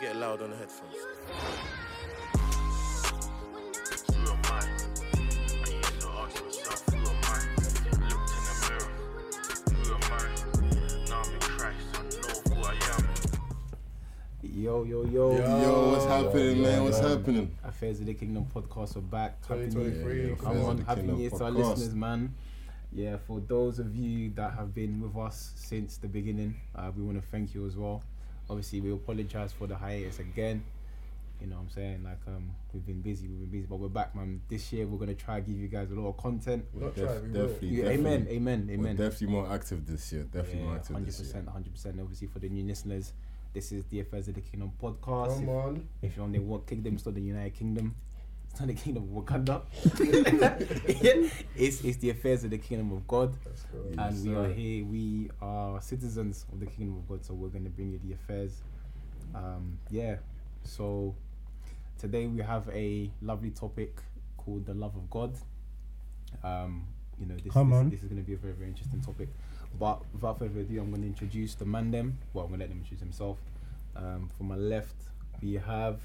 get loud on the headphones. Who am I? I used to ask myself, who am I? Looked in the mirror, who am I? Now I'm in Christ, I know who I am. Yo, yo, yo. Yo, what's happening, man? What's happening? Affairs of the Kingdom podcast are back. Happy New- 2023. Come on, happy Kingdom New Year to our listeners, man. Yeah, for those of you that have been with us since the beginning, uh, we want to thank you as well. Obviously, we apologize for the hiatus again. You know what I'm saying? Like, um, we've been busy, we've been busy, but we're back, man. This year, we're going to try to give you guys a lot of content. Not Def- try, we will. definitely, Yeah, definitely. amen, amen, We're amen. definitely more active this year. Definitely more active hundred this year. percent, hundred percent. Obviously, for the new listeners, this is the Affairs of the Kingdom podcast. Come If- on. If you're on the what kingdom, it's not the United Kingdom. It's not the kingdom of Wakanda. it's it's the affairs of the kingdom of God, Let's. Yes, and we are here. We are citizens of the kingdom of God, so we're going to bring you the affairs. Um, yeah. So today we have a lovely topic called the love of God. Um, you know, this Come this, on. this is going to be a very very interesting topic. But without further ado, I'm going to introduce the man. Them. Well, I'm going to let them introduce himself. Um, from my left, we have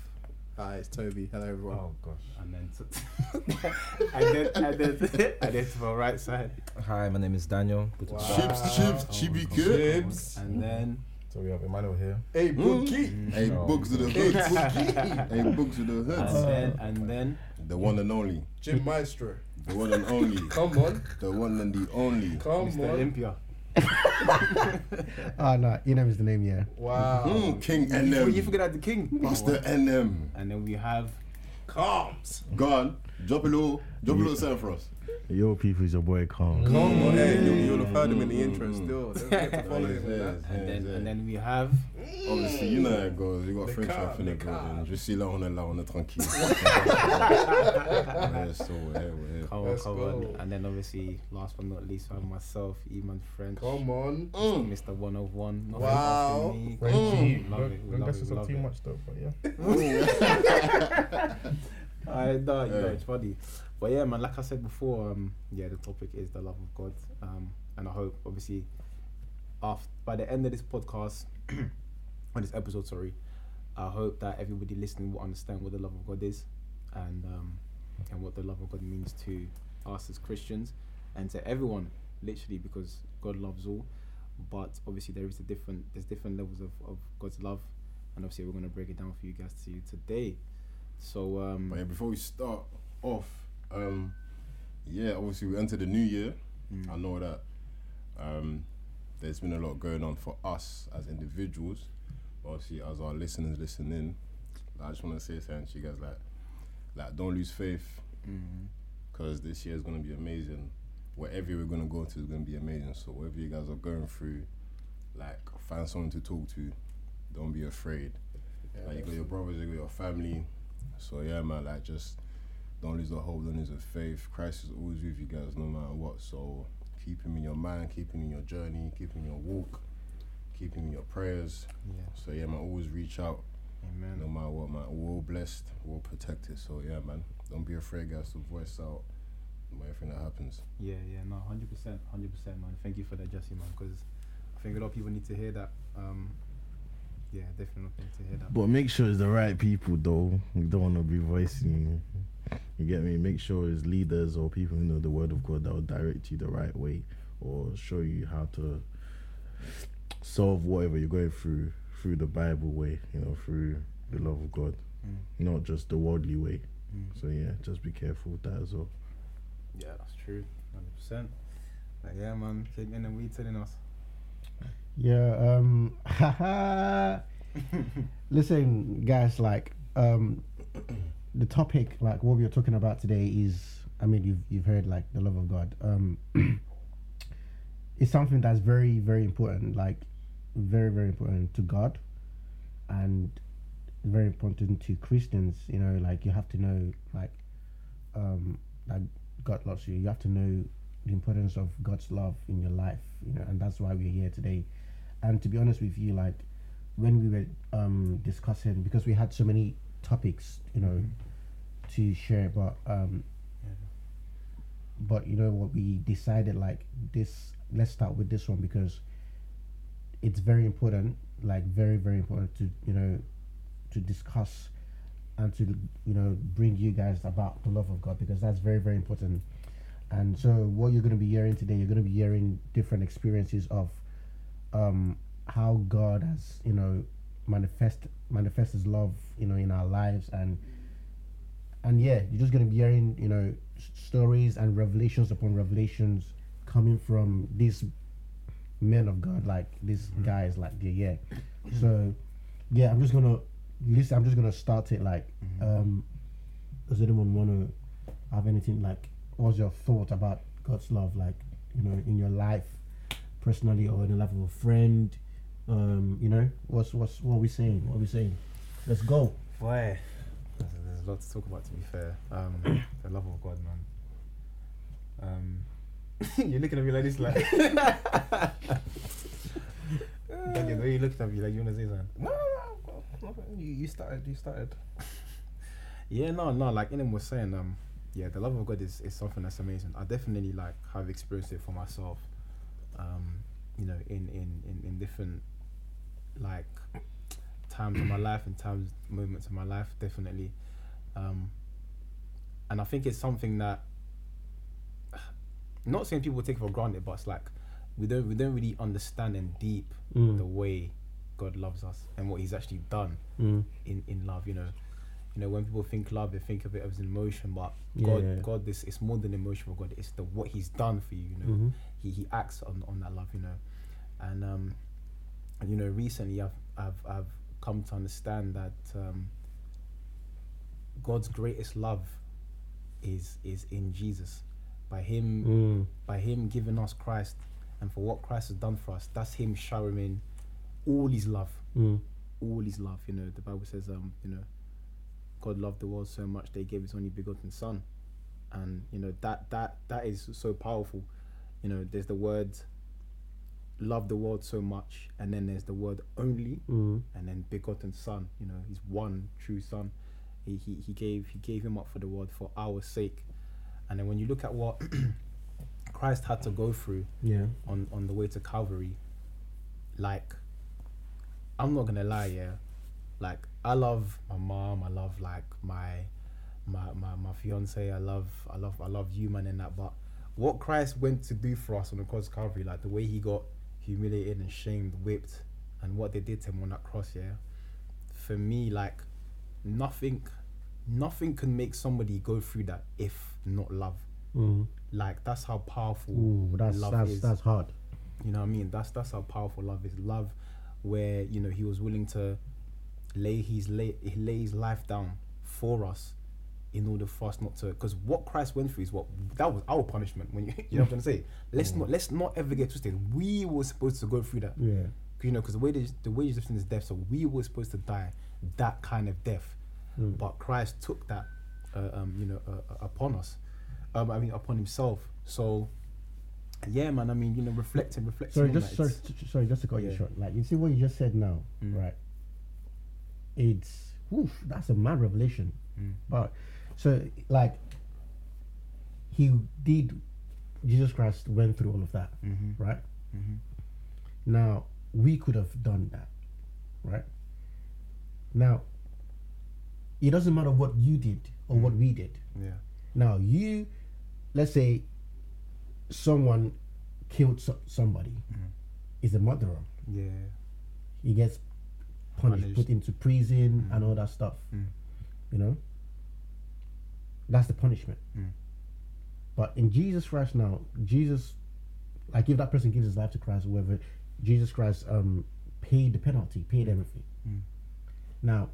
Hi, it's Tobi. Hello, everyone. Oh gosh. and then to, and then and then and then to my right side, Hi, my name is Daniel. Good Wow. be back. Chibz, chips, chibi good. Chibz. and then So we have Emmanuel here. Hey, hmm? Bookie. Hmm. Hey, Oh. books to the hoods. hey, books to the and hoods. then and then The one and only. Jim Maestro. The one and only. Come on. The one and the only. Come Mr. on. Olympia. Ah no, you is the name, yeah. Wow. Mm, King You, you Inem. forget the king. Master Inem. And then we have Calmz. Go on. Drop a little, drop a little sound for us. Yo, people, is your boy Calm. Come on. Hey, you, you'll have heard him in the Mm, intro mm, still. Don't forget to follow him in that. and then and then we have Obviously, you know how it goes. You got The French car, off in the the car. building. Je suis là, on est là, on est tranquille. yeah, so we're here, we're here. come on, Let's come on. and then obviously last but not least I have myself, Eman French, Come on. Mm. Mr. 101. Nothing Wow. after me. Frenchie, Love don't, it, we don't love mess it, us we up love too it. much though, but yeah. I know, you know, Yeah. it's funny. But yeah, man, like I said before, um, yeah, the topic is the love of God. Um, and I hope, obviously, after, by the end of this podcast, or this episode, sorry, I hope that everybody listening will understand what the love of God is and, um, and what the love of God means to us as Christians and to everyone, literally, because God loves all. But obviously, there is a different, there's different levels of, of God's love. And obviously, we're going to break it down for you guys to today. So, um, But yeah, before we start off, um, yeah, obviously we enter the new year. Mm. I know that um, there's been a lot going on for us as individuals. But obviously, as our listeners listening, I just want to say something to you guys like, like don't lose faith mhm. because this year is gonna be amazing. Whatever we're gonna go to is gonna be amazing. So whatever you guys are going through, like find someone to talk to. Don't be afraid. Like you got your brothers, you got your family. So yeah, man, like just don't lose the hope, don't lose the faith. Christ is always with you guys, no matter what. So keep him in your mind, keep him in your journey, keep him in your walk, keep him in your prayers. Yeah. So yeah, man, always reach out, Amen. no matter what, man. We're all blessed, we're all protected. So yeah, man, don't be afraid, guys, to voice out everything that happens. Yeah, yeah, no, hundred percent, hundred percent, man. Thank you for that, Jesse, man, because I think a lot of people need to hear that. Um, yeah, definitely need to hear that. But make sure it's the right people though. You don't want to be voicing. You get me? Make sure it's leaders or people who know the word of God that will direct you the right way or show you how to solve whatever you're going through through the Bible way, you know, through the love of God, Mm, not just the worldly way. mm. So yeah, just be careful with that as well. Yeah, that's true, hundred percent. Like, yeah, man, King and then we telling us. Yeah, um listen guys, like um the topic like what we are talking about today is I mean you've you've heard like the love of God. Um it's something that's very, very important, like very, very important to God and very important to Christians, you know, like you have to know like um that God loves you. You have to know the importance of God's love in your life, you know, and that's why we're here today. And to be honest with you, like when we were um, discussing, because we had so many topics, you know, to share, but um, but you know what, we decided like this. Let's start with this one because it's very important, like very very important to you know to discuss and to you know bring you guys about the love of God because that's very very important. And so what you're going to be hearing today, you're going to be hearing different experiences of um, how God has you know manifest manifest His love you know in our lives and and yeah, you're just to be hearing you know stories and revelations upon revelations coming from these men of God, like these guys, like the yeah. So yeah, I'm just gonna listen. I'm just gonna start it. Like, um, does anyone want to have anything like? What's your thought about God's love, like you know, in your life, personally, or in the life of a friend? Um, you know, what's what's what are we saying? What are we saying? Let's go. Boy, there's, there's a lot to talk about. To be fair, um, the love of God, man. Um, you're looking at me like this, like. Daniel, the way you looked at me, like you wanna say something. No, no, no, no, you, you started. You started. Yeah, no, no. Like Inem was saying, um, yeah, the love of God is, is something that's amazing. I definitely like have experienced it for myself. Um, you know, in in in, in different like times of my life and times moments of my life, definitely. Um, and I think it's something that not saying people take for granted, but it's like we don't we don't really understand in deep Mm. the way God loves us and what He's actually done Mm. in in love. You know, you know when people think love, they think of it as an emotion, but Yeah, God, yeah. God, this it's more than emotion for God. It's the what He's done for you. You know, Mhm. He He acts on on that love. You know, and um, you know recently I've I've I've come to understand that um, God's greatest love is is in Jesus. By Him Mm. by him giving us Christ and for what Christ has done for us, that's him showering all his love. Mm. All his love. You know, the Bible says, um, you know, God loved the world so much they gave his only begotten son. And, you know, that that that is so powerful. You know, there's the word love the world so much, and then there's the word only, Mm. and then begotten son. You know, he's one true son. He, he he gave he gave him up for the world for our sake. And then when you look at what Christ had to go through Yeah. on on the way to Calvary, like I'm not gonna lie, yeah. Like I love my mom, I love like my my my, my fiance, I love I love I love you man and that but what Christ went to do for us on the cross of Calvary, like the way he got humiliated and shamed, whipped, and what they did to him on that cross, yeah. For me, like nothing nothing can make somebody go through that if not love. Mm. Like that's how powerful Ooh, that's love that's is. that's hard. You know what I mean? That's that's how powerful love is. Love, where you know he was willing to lay his lay lay his life down for us, in order for us not to. Because what Christ went through is what that was our punishment. When you you know what I'm trying to say. Let's not let's not ever get twisted. We were supposed to go through that. Yeah. You know, because the way the, the wages of sin is death, so we were supposed to die that kind of death, Mm. but Christ took that, uh, um, you know, uh, uh, upon us, um, I mean, upon Himself. So, yeah, man. I mean, you know, reflecting, reflecting. Sorry, just sorry, sorry, just to cut you short. Like you see what you just said now, Mm. right? It's oof, that's a mad revelation. Mm. But so like he did Jesus Christ went through all of that, Mhm. right? Mhm. Now we could have done that, right? Now it doesn't matter what you did or what we did. Yeah. Now you, let's say, someone killed so- somebody, Mhm. is a murderer. Yeah. He gets punished, Punished. put into prison, and all that stuff. Mm. You know, that's the punishment. Mm. But in Jesus Christ now, Jesus, like if that person gives his life to Christ, whatever, Jesus Christ um paid the penalty, paid everything. Mm. Now,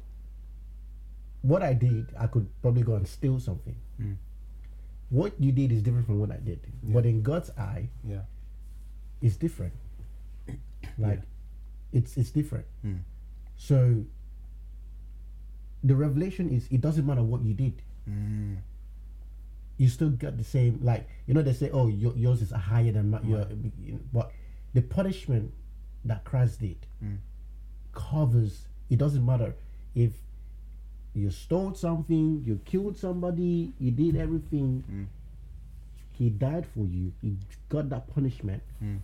what I did, I could probably go and steal something. Mm. What you did is different from what I did. Yeah. But in God's eye, Yeah. it's different. Like, it's it's different. Mm. So the revelation is it doesn't matter what you did. Mm. You still got the same like you know they say oh your, yours is higher than my, your but the punishment that Christ did Mm. covers it doesn't matter if you stole something, you killed somebody, you did everything. Mm. He died for you. He got that punishment, Mm.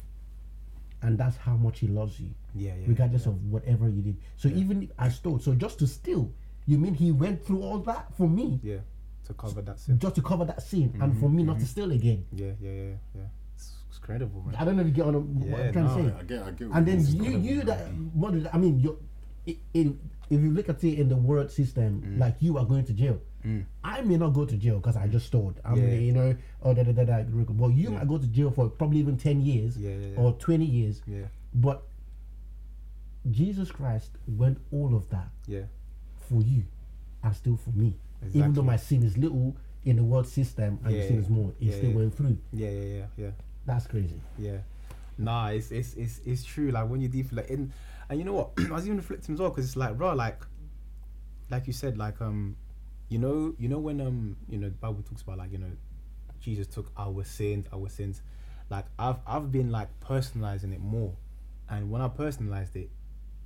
and that's how much he loves you. Yeah, yeah. regardless of whatever you did. So even if I stole, so just to steal, you mean he went through all that for me, Yeah, to cover that sin. just to cover that sin, and mm-hmm, for me not to mm-hmm. steal again? Yeah, yeah, yeah, yeah. It's, it's incredible, man. I don't know if you get on what Yeah, I'm trying no, to say. I get, I get. and then you you that model I mean you in if you look at it in the world system Mm. like you are going to jail mm. I may not go to jail because I just stole I'm Yeah. you know or da da da da well you might go to jail for probably even 10 years Yeah, yeah, yeah. or 20 years Yeah, but Jesus Christ went all of that yeah, for you and still for me even though my sin is little in the world system and Yeah, your sin is more it Yeah, still yeah. went through yeah, yeah, yeah, yeah. that's crazy Yeah, nah, it's it's it's, it's true. Like when you deep like in, and you know what? I was even reflecting as well because it's like, bro, like, like you said, like um, you know, you know when um, you know, the Bible talks about like you know, Jesus took our sins, our sins. Like I've I've been like personalizing it more, and when I personalized it,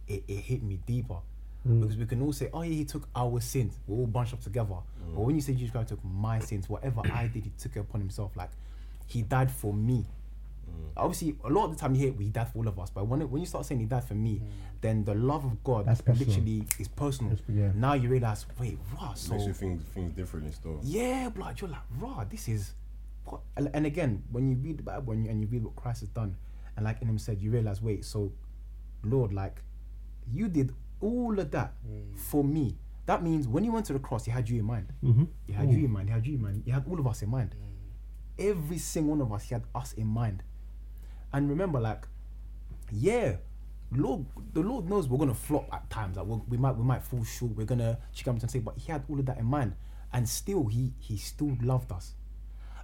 it, it hit me deeper. Mm. Because we can all say, oh yeah, he took our sins. We're all bunched up together. Mm. But when you say Jesus Christ took my sins, whatever I did, he took it upon himself. Like he died for me. Mm. Obviously, a lot of the time you hear he died for all of us, but when it, when you start saying he died for me, then the love of God That's personal. literally is personal. Yeah. Now you realize, wait, wow, so makes you think things differently still. yeah, blood, you're like, raw, this is what and, and again, when you read the Bible and you, and you read what Christ has done, and like in him said, you realize, wait, so Lord, like you did all of that mm. for me. That means when you went to the cross, he had you in mind. mm-hmm. He mm. had you in mind, he had you in mind, he had all of us in mind. Mm. Every single one of us, he had us in mind. And remember, like, yeah, Lord, the Lord knows we're gonna flop at times. Like, we we might, we might fall short. We're gonna check out and say, but He had all of that in mind, and still, He He still loved us.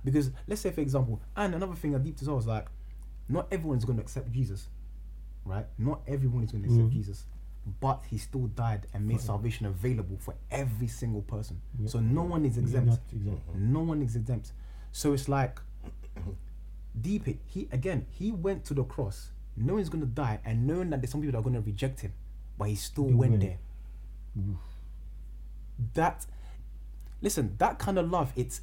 Because let's say, for example, and another thing I deep as well is like, not everyone's gonna accept Jesus, right? Not everyone is gonna accept Jesus, but He still died and made salvation available for every single person. So no one is exempt. exempt. No one is exempt. So it's like deep it. He again, he went to the cross, knowing he's gonna die, and knowing that there's some people that are gonna reject him, but he still went there. That, listen, that kind of love. It's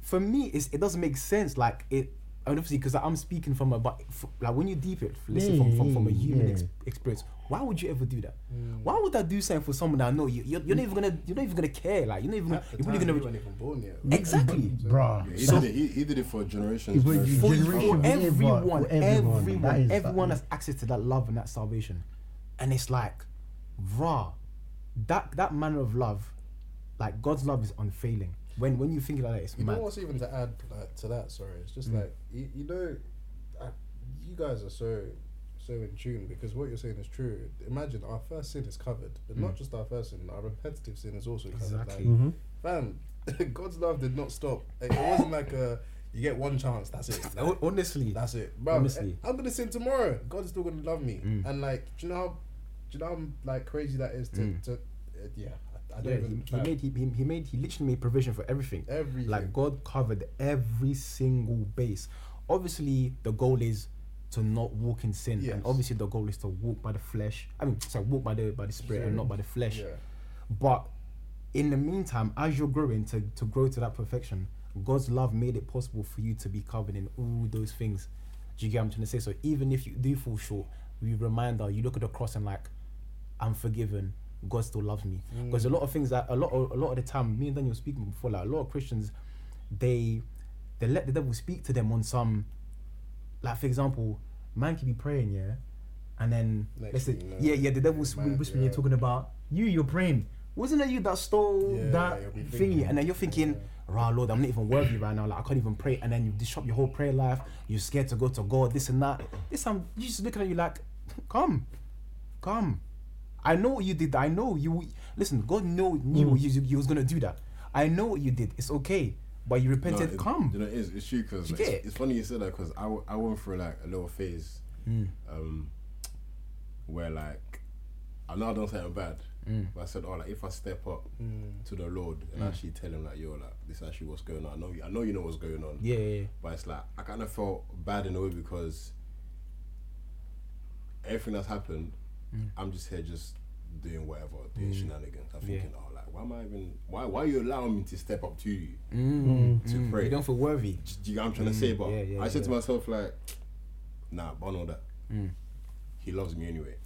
for me. It's, it doesn't make sense. Like it. And obviously, because I'm speaking from a, but like when you deep it, listen Yeah, from, from, from a human yeah. ex- experience. Why would you ever do that? Why would I do something for someone that I know you? You're, you're not even gonna. You're not even gonna care. Like you're not even. At the You're really time, gonna. you weren't even born yet. Exactly. bruh Yeah, he, So- did it, he, he did it for generations. For for, generation, for yeah, everyone, everyone, everyone, that is- everyone that- has access to that love and that salvation, and it's like, raw, that that manner of love, like God's love is unfailing. When when you think like that, it's You mad. know what's even to add like, to that? Sorry, it's just Mm. like you, you know, I, you guys are so so in tune because what you're saying is true. Imagine our first sin is covered, but not just our first sin. Our repetitive sin is also covered. Mm. Exactly. Mm-hmm. Fam, God's love did not stop. Like, it wasn't like a you get one chance. That's it. Like, Honestly, That's it, bro. Honestly. I'm gonna sin tomorrow. God's still gonna love me, Mm. and like, do you know how, do you know how like crazy that is to, Mm. to uh, yeah. I, I don't yeah, even. he, he made he, he, he made he literally made provision for everything. everything. Like God covered every single base. Obviously, the goal is to not walk in sin, Yes. and obviously the goal is to walk by the flesh. I mean, sorry, walk by the by the spirit and not by the flesh. yeah. But in the meantime, as you're growing to, to grow to that perfection, God's love made it possible for you to be covered in all those things. Do you get what I'm trying to say? So even if you do fall short, we reminder you look at the cross and like, I'm forgiven. God still loves me. Mm. Because a lot of things that a lot of, a lot of the time, me and Daniel speaking before, like a lot of Christians, they they let the devil speak to them on some, like for example, man can be praying, yeah, and then Next let's say, you know, yeah, yeah, the devil's man, whispering, you're talking about you, you're praying. Wasn't it you that stole Yeah, that you'll thingy? thinking, and then you're thinking, rah, Lord, I'm not even worthy right now. Like I can't even pray. And then you disrupt your whole prayer life. You're scared to go to God. This and that. This time, you just looking at you like, come, come. I know what you did. I know you. Listen, God know knew hmm. you, you was gonna do that. I know what you did. It's okay, but you No, repented. it- come. You know, it's, it's true because You it's, it? it's funny you said that because I, w- I went through like a little phase Mm. um, where like I know I don't say I'm bad, Mm. but I said, oh, like if I step up to the Lord and actually tell Him like, yo, like this is actually what's going on. I know, you, I know you know what's going on. Yeah, yeah, yeah. But it's like I kind of felt bad in a way because everything that's happened, I'm just here just doing whatever, doing shenanigans. I'm Yeah. thinking, oh, like why am I even? Why why are you allowing me to step up to you Mm, to mm. pray? You don't feel worthy. Do you get what I'm trying to say? But yeah, yeah, I said to myself like, nah, but I know that Mm. he loves me anyway.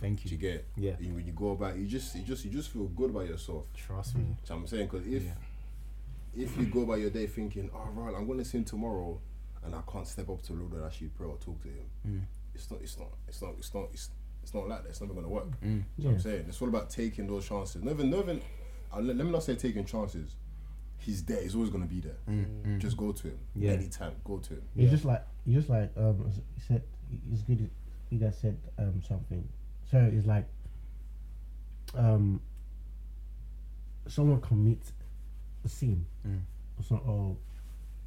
Thank Do you. you get? it? Yeah. You- when you go about, you just you just you just feel good about yourself. Trust me. Do you know what I'm saying? Because if Yeah. if you go about your day thinking, oh right, I'm gonna sin tomorrow, and I can't step up to the Lord and actually pray or talk to Him, Mm. it's not it's not it's not it's not it's, it's not like that. It's never gonna work. Mm. You know what I'm saying? It's all about taking those chances. Never, never. Uh, let, let me not say taking chances. He's there. He's always gonna be there. Mm. Just go to him. Yeah. Anytime, go to him. It's just like you just like um s- you said it's good you guys said um something. So it's like um someone commits a sin Mm. or, so, or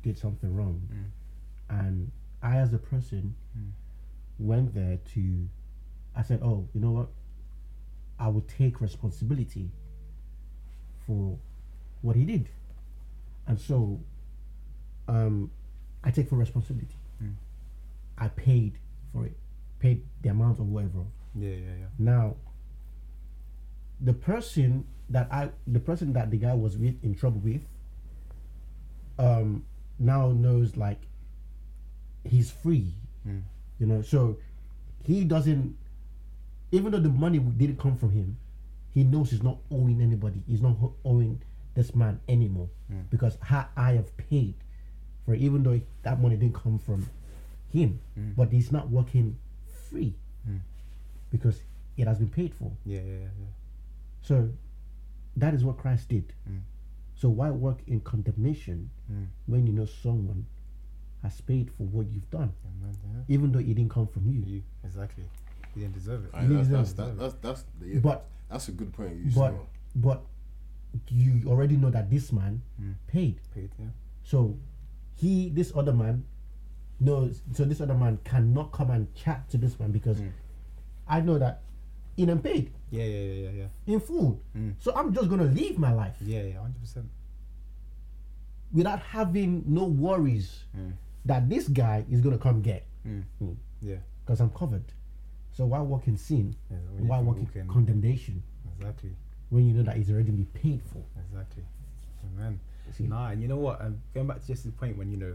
did something wrong Mm. and I as a person Mm. went there to I said, Oh, you know what? I will take responsibility for what he did. And so um I take full responsibility. Mm. I paid for it, paid the amount of whatever. Yeah, yeah, yeah. Now, the person that I, the person that the guy was with in trouble with, um, now knows like he's free, Mm. you know. So he doesn't, even though the money didn't come from him, he knows he's not owing anybody. He's not owing this man anymore Mm. because ha- I have paid for it, even though that money didn't come from him, Mm. but he's not working free Mm. because it has been paid for. Yeah, yeah, yeah. yeah. So that is what Christ did. Mm. So why work in condemnation Mm. when you know someone has paid for what you've done, Yeah, man, yeah. even though it didn't come from you? You exactly. You didn't deserve it. Aye, that's, deserve that's, it. that, that's that's the- yeah, But that's a good point. You but said. but you already know that this man Mm. paid. Paid, yeah. So he this other man knows so this other man cannot come and chat to this man because Mm. I know that he done paid Yeah, yeah, yeah, yeah, yeah. in full. Mm. So I'm just gonna live my life Yeah, yeah, hundred percent. without having no worries Mm. that this guy is gonna come get Mm. me Yeah. because I'm covered. So why walk in sin? yeah Why can walk walk in in- condemnation Exactly. when you know that it's already been paid for? Exactly. Amen. See? Nah, and you know what? Um, going back to just the point when you know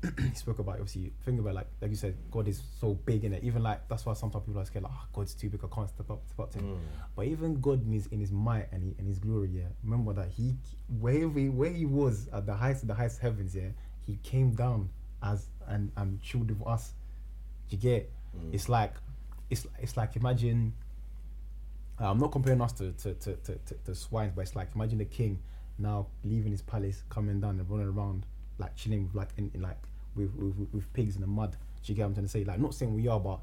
he spoke about obviously think about like like you said, God is so big in it. Even like that's why sometimes people are scared like oh, God's too big, I can't step up step up to him. Mm. But even God in his in his might and, he, and his glory, yeah. Remember that he where he where he was at the highest of the highest heavens, yeah, he came down as and and chilled with us. Do you get? Mm. It's like it's it's like imagine I'm not comparing us to to, to, to, to, to swines, but it's like imagine the king now leaving his palace, coming down and running around like chilling with like in, in like with, with with- with pigs in the mud. Do you get what I'm trying to say? Like not saying we are, but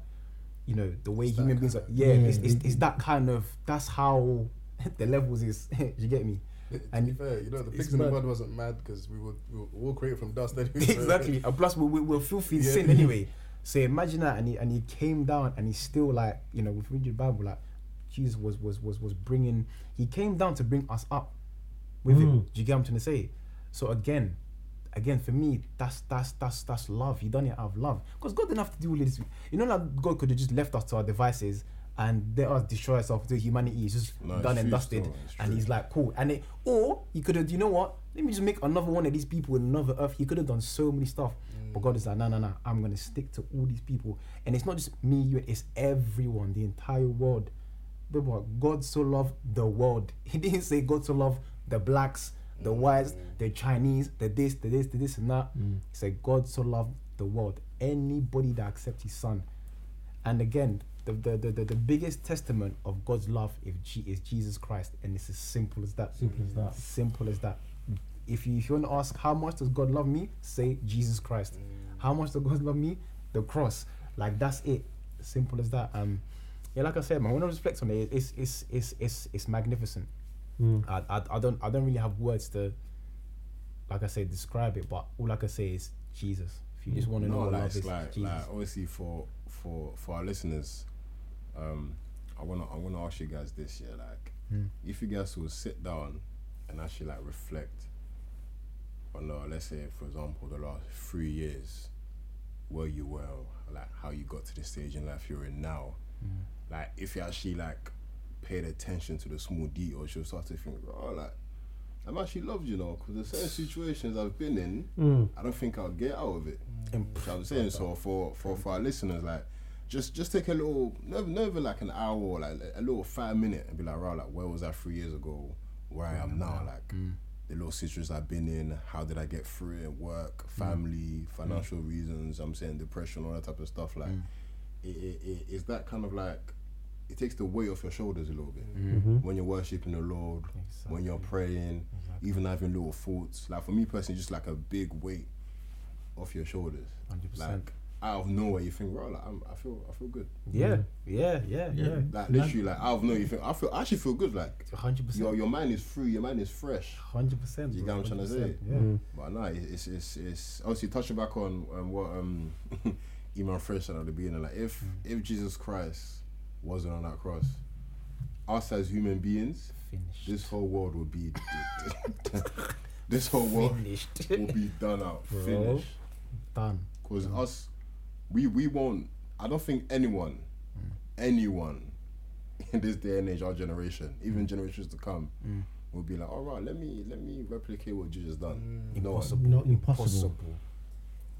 you know the way It's human beings are. Yeah, Yeah, it's, it's, it's that kind of. That's how the levels is. Do you get me? To And be fair, you know, the pigs in the mud wasn't mad because we were, we were all created from dust anyway. so- exactly. And plus, we, we, we're filthy Yeah. sin anyway. So imagine that, and he and he came down, and he's still like, you know, with reading the Bible, like Jesus was was was was bringing. He came down to bring us up with him. Mm. Do you get what I'm trying to say? So again, again for me, that's that's that's that's love. He done it out of love, because God didn't have to do all this. You know, like God could have just left us to our devices. And let us destroy ourselves to humanity. It's just No, it's done and dusted. And he's like, cool. And it, or he could have, you know what? Let me just make another one of these people in another earth. He could have done so many stuff. But God is like, no, no, no. I'm gonna stick to all these people. And it's not just me, you. It's everyone, the entire world. But what? God so loved the world. He didn't say God so loved the blacks, the mm. whites, the Chinese, the this, the this, the this, and that. Mm. He said God so loved the world. Anybody that accepts His Son. And again, the the, the, the, the biggest testament of God's love if G, is Jesus Christ, and it's as simple as that. Simple as that. Simple as that. If you if you want to ask how much does God love me, say Jesus Christ. How much does God love me? The cross. Like that's it. Simple as that. Um, yeah, like I said, man. When I reflect on it, it's it's it's it's it's magnificent. Mm. I, I I don't I don't really have words to, like I said, describe it. But all I can say is Jesus. If you just want to know No, what like, love is, like, Jesus. like obviously for for for our listeners, um, I wanna I wanna ask you guys this, yeah, like Mm. if you guys will sit down and actually like reflect on, uh, let's say for example, the last three years, where you were, like how you got to the stage in life you're in now, Mm. like if you actually like paid attention to the small details, you'll start to think, oh, like. I'm actually loved, you know, because there's certain situations I've been in, Mm. I don't think I'll get out of it. And You I'm saying? So for, for, for our listeners, like just just take a little, never, never like an hour or like a little five minute and be like, right, like where was I three years ago? Where I am now, like the little situations I've been in. How did I get through it? Work, mm. family, mm. financial reasons. I'm saying depression, all that type of stuff. Like, mm. it, it, it, it's that kind of like. It takes the weight off your shoulders a little bit mm-hmm. when you're worshiping the Lord, when you're praying, even having little thoughts. Like for me personally, just like a big weight off your shoulders. 100%. Like out of nowhere, you think, bro, like I'm, I feel, I feel good. Yeah, yeah, yeah, yeah. Like literally, like out of nowhere, you think, I feel, I actually feel good. Like hundred percent, your your mind is free, your mind is fresh. hundred percent. You get what I'm trying to say? Yeah. But no, it's it's it's obviously touching back on um, what um Eman French said at the beginning. Like if Mm. if Jesus Christ wasn't on that cross, us as human beings, Finished. this whole world would be this whole world Finished. will be done out, Bro. finished. Done. Because us, we we won't. I don't think anyone, Mm. anyone, in this day and age, our generation, Mm. even generations to come, will be like, all right, let me let me replicate what Jesus done. No one, Impossible. No, impossible.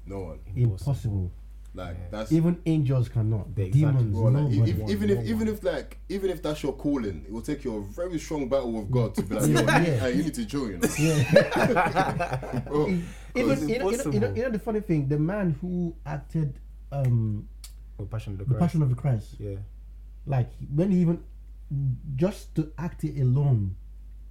no one. Impossible. Like that's Even angels cannot. Yeah, exactly, Demons, bro. Like, nobody. if, one, even no if even if like even if that's your calling, it will take you a very strong battle with God to be like, Yeah, yo, yeah. hey, you need to join. yeah. Bro, even you know, you, know, you, know, impossible. you know the funny thing, the man who acted um passion of the the Christ. Passion of the Christ, Yeah. like when he even just to act it alone,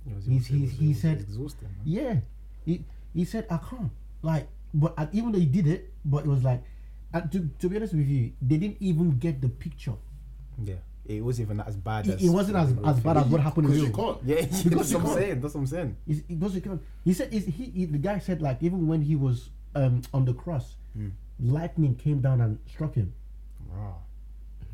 It was- He's- it was- he's- it he said- exhausting. man. yeah, he he said I can't like, but uh, even though he did it, but it was like, and to to be honest with you, they didn't even get the picture. Yeah. It wasn't even as bad It, as it wasn't as, as bad as what happened in because you can't. Yeah, Because that's you what I'm saying. That's what I'm saying. He's, he doesn't count. He said he, he the guy said like even when he was um on the cross, Hmm. Lightning came down and struck him. Wow.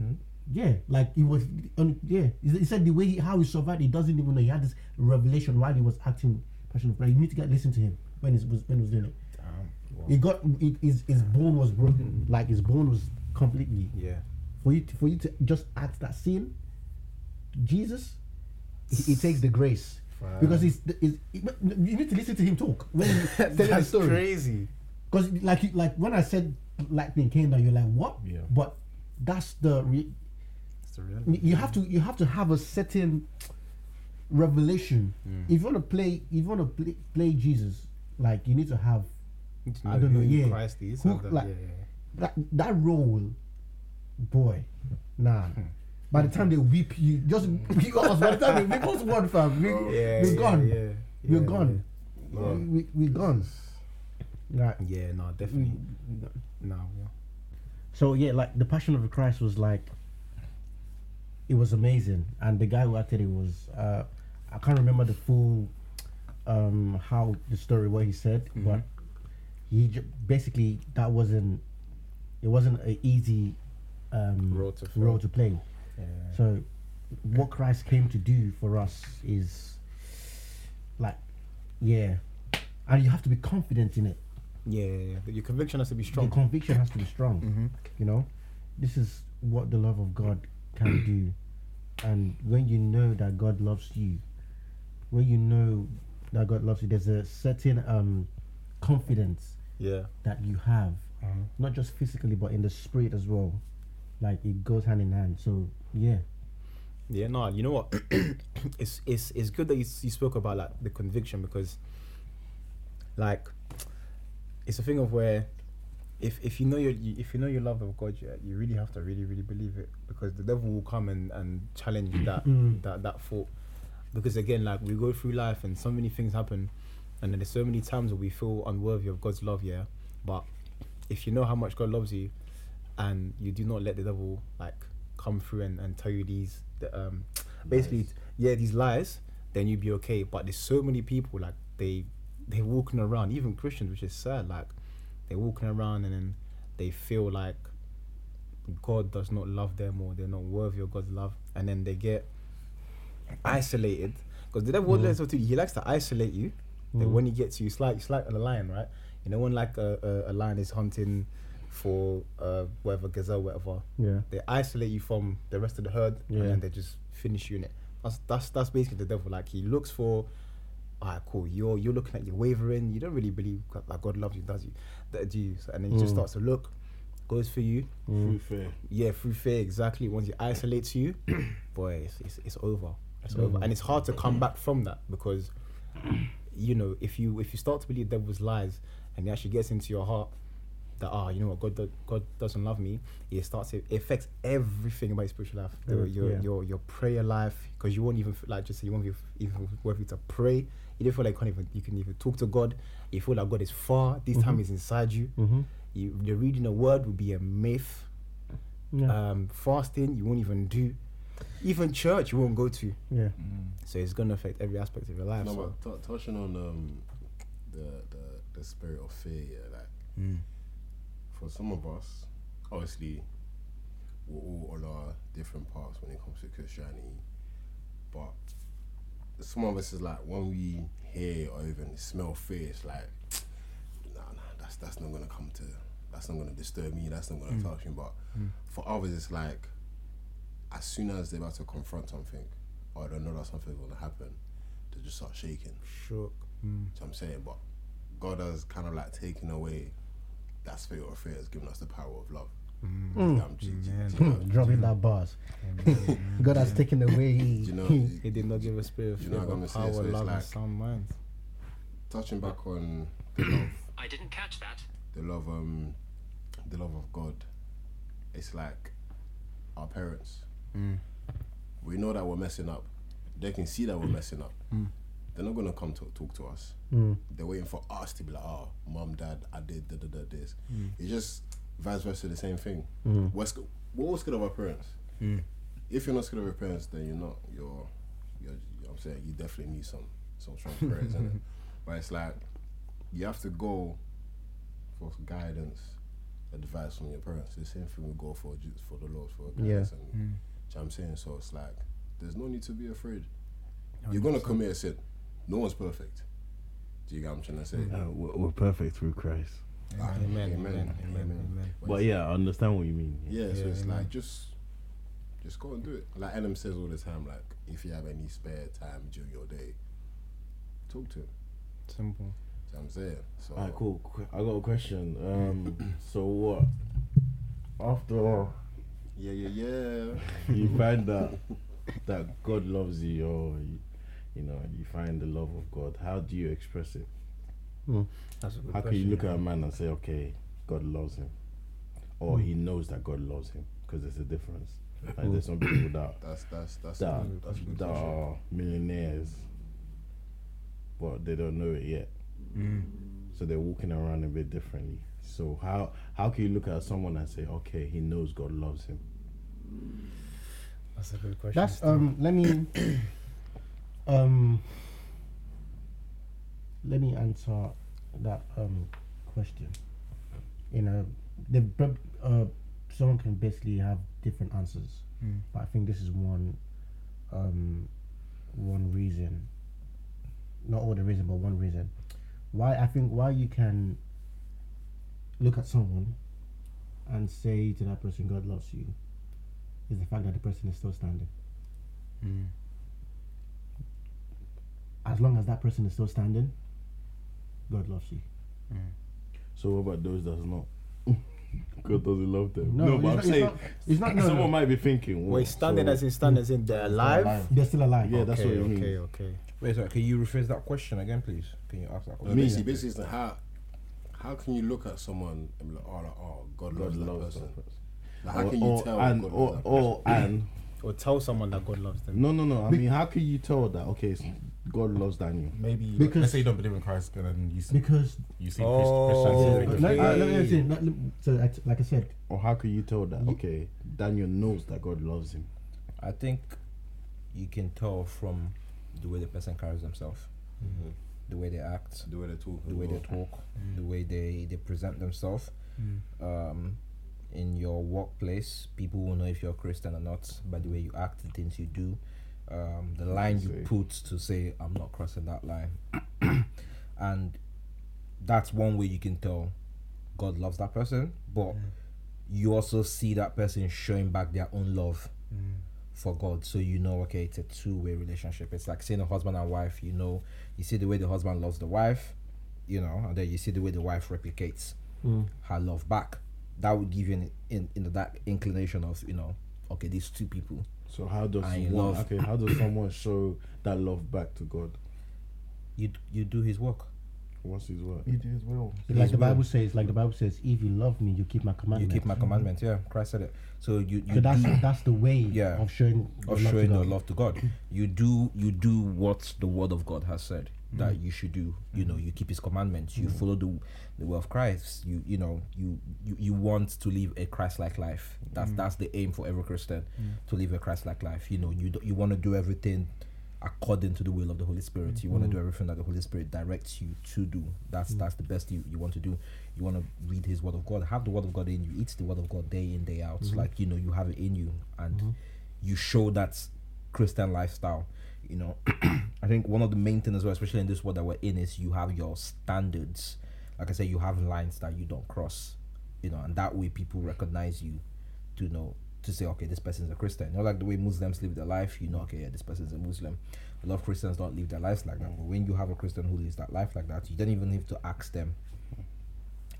Mm-hmm. Yeah, like he was. On, yeah, he he said the way he, how he survived, he doesn't even know. He had this revelation while he was acting Passion of Christ. You need to get listen to him when he was when he was doing it. Damn. He got he, his his bone was broken, like his bone was completely. Yeah. For you to, for you to just act that scene, Jesus, he, he takes the grace because he's, he's you need to listen to him talk when he's telling the story. crazy. Because like you- like when I said lightning came down, you're like what? Yeah. But that's the re- It's the reality. you have to you have to have a certain revelation. Mm. If you want to play, if you want to play, play Jesus, like you need to have to I don't know, yeah. Christ is. Who- like- yeah, yeah, that that role, boy. Nah. Hmm. By the time they whip you, just hmm. whip us. By the time they whip us one fam, we, yeah. we're yeah, gone. Yeah, We're yeah, gone. No. We we gone. Right. Yeah, no, definitely. Mm. No, yeah. So yeah, like the Passion of the Christ was like, it was amazing, and the guy who acted it was, uh, I can't remember the full, um, how the story what he said, but he j- basically that wasn't, it wasn't an easy, um, Role to role to play. yeah. So, what Christ came to do for us is, like, yeah, and you have to be confident in it. Yeah, yeah, yeah. Your conviction has to be The strong. conviction has to be strong. Mhm. You know, this is what the love of God can do. And when you know that God loves you, when you know that God loves you, there's a certain um, confidence Yeah. that you have, Uh-huh. not just physically but in the spirit as well. Like it goes hand in hand. So yeah, Yeah, no, you know what? it's it's it's good that you, you spoke about like the conviction because, like, it's a thing of where, if if you know your you, if you know your love of God, yeah, you really have to really really believe it because the devil will come and and challenge that Mm. that that thought, because again, like we go through life and so many things happen, and then there's so many times where we feel unworthy of God's love, yeah, but if you know how much God loves you, and you do not let the devil like come through and, and tell you these the, um basically yeah these lies then you'd be okay. But there's so many people like they they're walking around even christians which is sad like they're walking around and then they feel like god does not love them or they're not worthy of god's love and then they get isolated because the devil does to you he likes to isolate you then when he gets you it's like it's like a lion right you know when like a, a, a lion is hunting for uh whatever gazelle whatever yeah, they isolate you from the rest of the herd Yeah. and then they just finish you in it. That's that's that's basically the devil. Like he looks for alright, cool, you're you're looking at you wavering, you don't really believe God- that God loves you, does you? That do you? And then he just Mm. starts to look, goes for you, Through fair. yeah, through fear, exactly. Once it isolates you, boy, it's, it's, it's over. It's over, and it's hard to come back from that because, you know, if you if you start to believe the devil's lies and it actually gets into your heart that ah, you know what, God do, God doesn't love me. It starts to it affects everything about your spiritual life, the, Mm, your yeah. your your prayer life, because you won't even like just say you won't be even worthy to pray. You don't feel like you can't even you can even talk to God. You feel like God is far. This time is inside you. Mm-hmm. You the reading the word will be a myth Yeah. um, fasting you won't even do even church you won't go to yeah. so it's gonna affect every aspect of your life No, so. but t- touching on um, the, the the spirit of fear, yeah, like Mm. for some of us, obviously, we're all on our different paths when it comes to Christianity. But some of us is like when we hear or even smell fear, it's like, nah, nah, that's that's not gonna come to, that's not gonna disturb me, that's not gonna Mm. touch me. But for others, it's like, as soon as they're about to confront something, or they know that something's gonna happen, they just start shaking. shook mm. So I'm saying, but God has kind of like taken away that spirit of fear, has given us the power of love. Mm. Know- Dropping that bars. God has taken away. do you know, he did not give a spirit of You know what I'm but gonna power? So it's love and like- sound mind touching back on the love, I didn't catch that. the love, um, the love of God. It's like our parents. Mm. We know that we're messing up. They can see that we're messing up. Mm. They're not gonna come to talk to us. Mm. They're waiting for us to be like, "Oh, mom, dad, I did da da da this." Mm. It's just vice versa, the same thing. Mm. We're, sc- we're all scared of our parents. Mm. If you're not scared of your parents, then you're not. You're, you're. you know what I'm saying you definitely need some some strong prayers, innit? But it's like you have to go for guidance, advice from your parents. The same thing we go for for the Lord for guidance. And, Mm. do you know what I'm saying so. It's like there's no need to be afraid. You're gonna commit a sin. No one's perfect. Do you get what I'm trying to say? Uh, we're, we're perfect through Christ. Amen amen amen, amen amen. amen But yeah, I understand what you mean. Yeah, so Yeah, it's amen. like just just go and do it. Like Adam says all the time, like if you have any spare time during your day, talk to him. simple See what I'm saying? So Alright, cool. I got a question. Um, so what? After all Yeah, yeah, yeah. you find that that God loves you, or you, you know, you find the love of God, how do you express it? That's a good How can you look yeah. at a man and say, okay, God loves him, or he knows that God loves him? Because there's a difference. Like there's some people that That's that's that's a that, good, that's a good that question. are millionaires, but they don't know it yet. Mm. So they're walking around a bit differently. So how how can you look at someone and say, okay, he knows God loves him? that's a good question That's um. Let me um. Let me answer that um question. You know, the uh, someone can basically have different answers, Mm. but I think this is one um one reason. Not all the reason, but one reason why I think why you can look at someone and say to that person, "God loves you," is the fact that the person is still standing. Mm. as long as that person is still standing, God loves you. Mm. So what about those that's not? God doesn't love them. No, No, but I'm not- saying it's not- it's not- no, someone no. might be thinking. wait what, standing so- as in standing as in they're alive They're still alive. Yeah, that's okay, what it means. okay okay Wait, sorry, can you rephrase that question again, please? Can you ask that No, question? basically, basically, it's like how how can you look at someone and be like, oh, like, oh God, God loves that loves person? that person. Like, how Or- can you or, tell and God or, loves that or person? and or tell someone that God loves them no no no. I mean, how can you tell that? Okay, so God loves Daniel. Maybe Because- let's say you don't believe in Christ, and then you see, Because you see Oh, Christ, Christianity. no, as no, a no, different- no, no, listen, no, no, so like, like I said, Or how can you tell that? Okay, Daniel knows that God loves him. I think you can tell from the way the person carries themselves, Mm-hmm. the way they act, the way they talk, the as way they well. talk, the way they, they present themselves. Um, in your workplace, people will know if you're a Christian or not by the way you act, the things you do, um, the line you put to say, I'm not crossing that line. and that's one way you can tell God loves that person, but you also see that person showing back their own love for God. So you know, okay, it's a two way relationship. It's like seeing a husband and wife, you know, you see the way the husband loves the wife, you know, and then you see the way the wife replicates Mm. her love back. that would give you an in, in that inclination of you know okay these two people So how does And one, love- okay? How does someone show that love back to God? you you do his work What's His word? You do his will. Like the will. Bible says, like the Bible says, if you love me, you keep my commandments. you keep my commandments yeah Christ said it so you you So that's do that's the way Yeah. of showing of love to showing your God. love to God. You do you do what the word of God has said that mm. you should do. You know, mm. you keep his commandments, you mm. follow the the way of Christ. You you know, you you, you want to live a Christ like life. That's that's the aim for every Christian to live a Christ like life. You know, you do, you want to do everything according to the will of the Holy Spirit. You want to do everything that the Holy Spirit directs you to do. That's that's the best you, you want to do. You want to read His Word of God, have the Word of God in you, eat the Word of God day in day out. Mm-hmm. Like you know, you have it in you, and mm-hmm. you show that Christian lifestyle. You know, I think one of the main things as well, especially in this world that we're in, is you have your standards. Like I said, you have lines that you don't cross. You know, and that way people recognize you to know to say, okay, this person's a Christian. you know like the way Muslims live their life, you know, okay, yeah, this person's a Muslim. A lot of Christians don't live their lives like that. But when you have a Christian who lives that life like that, you don't even have to ask them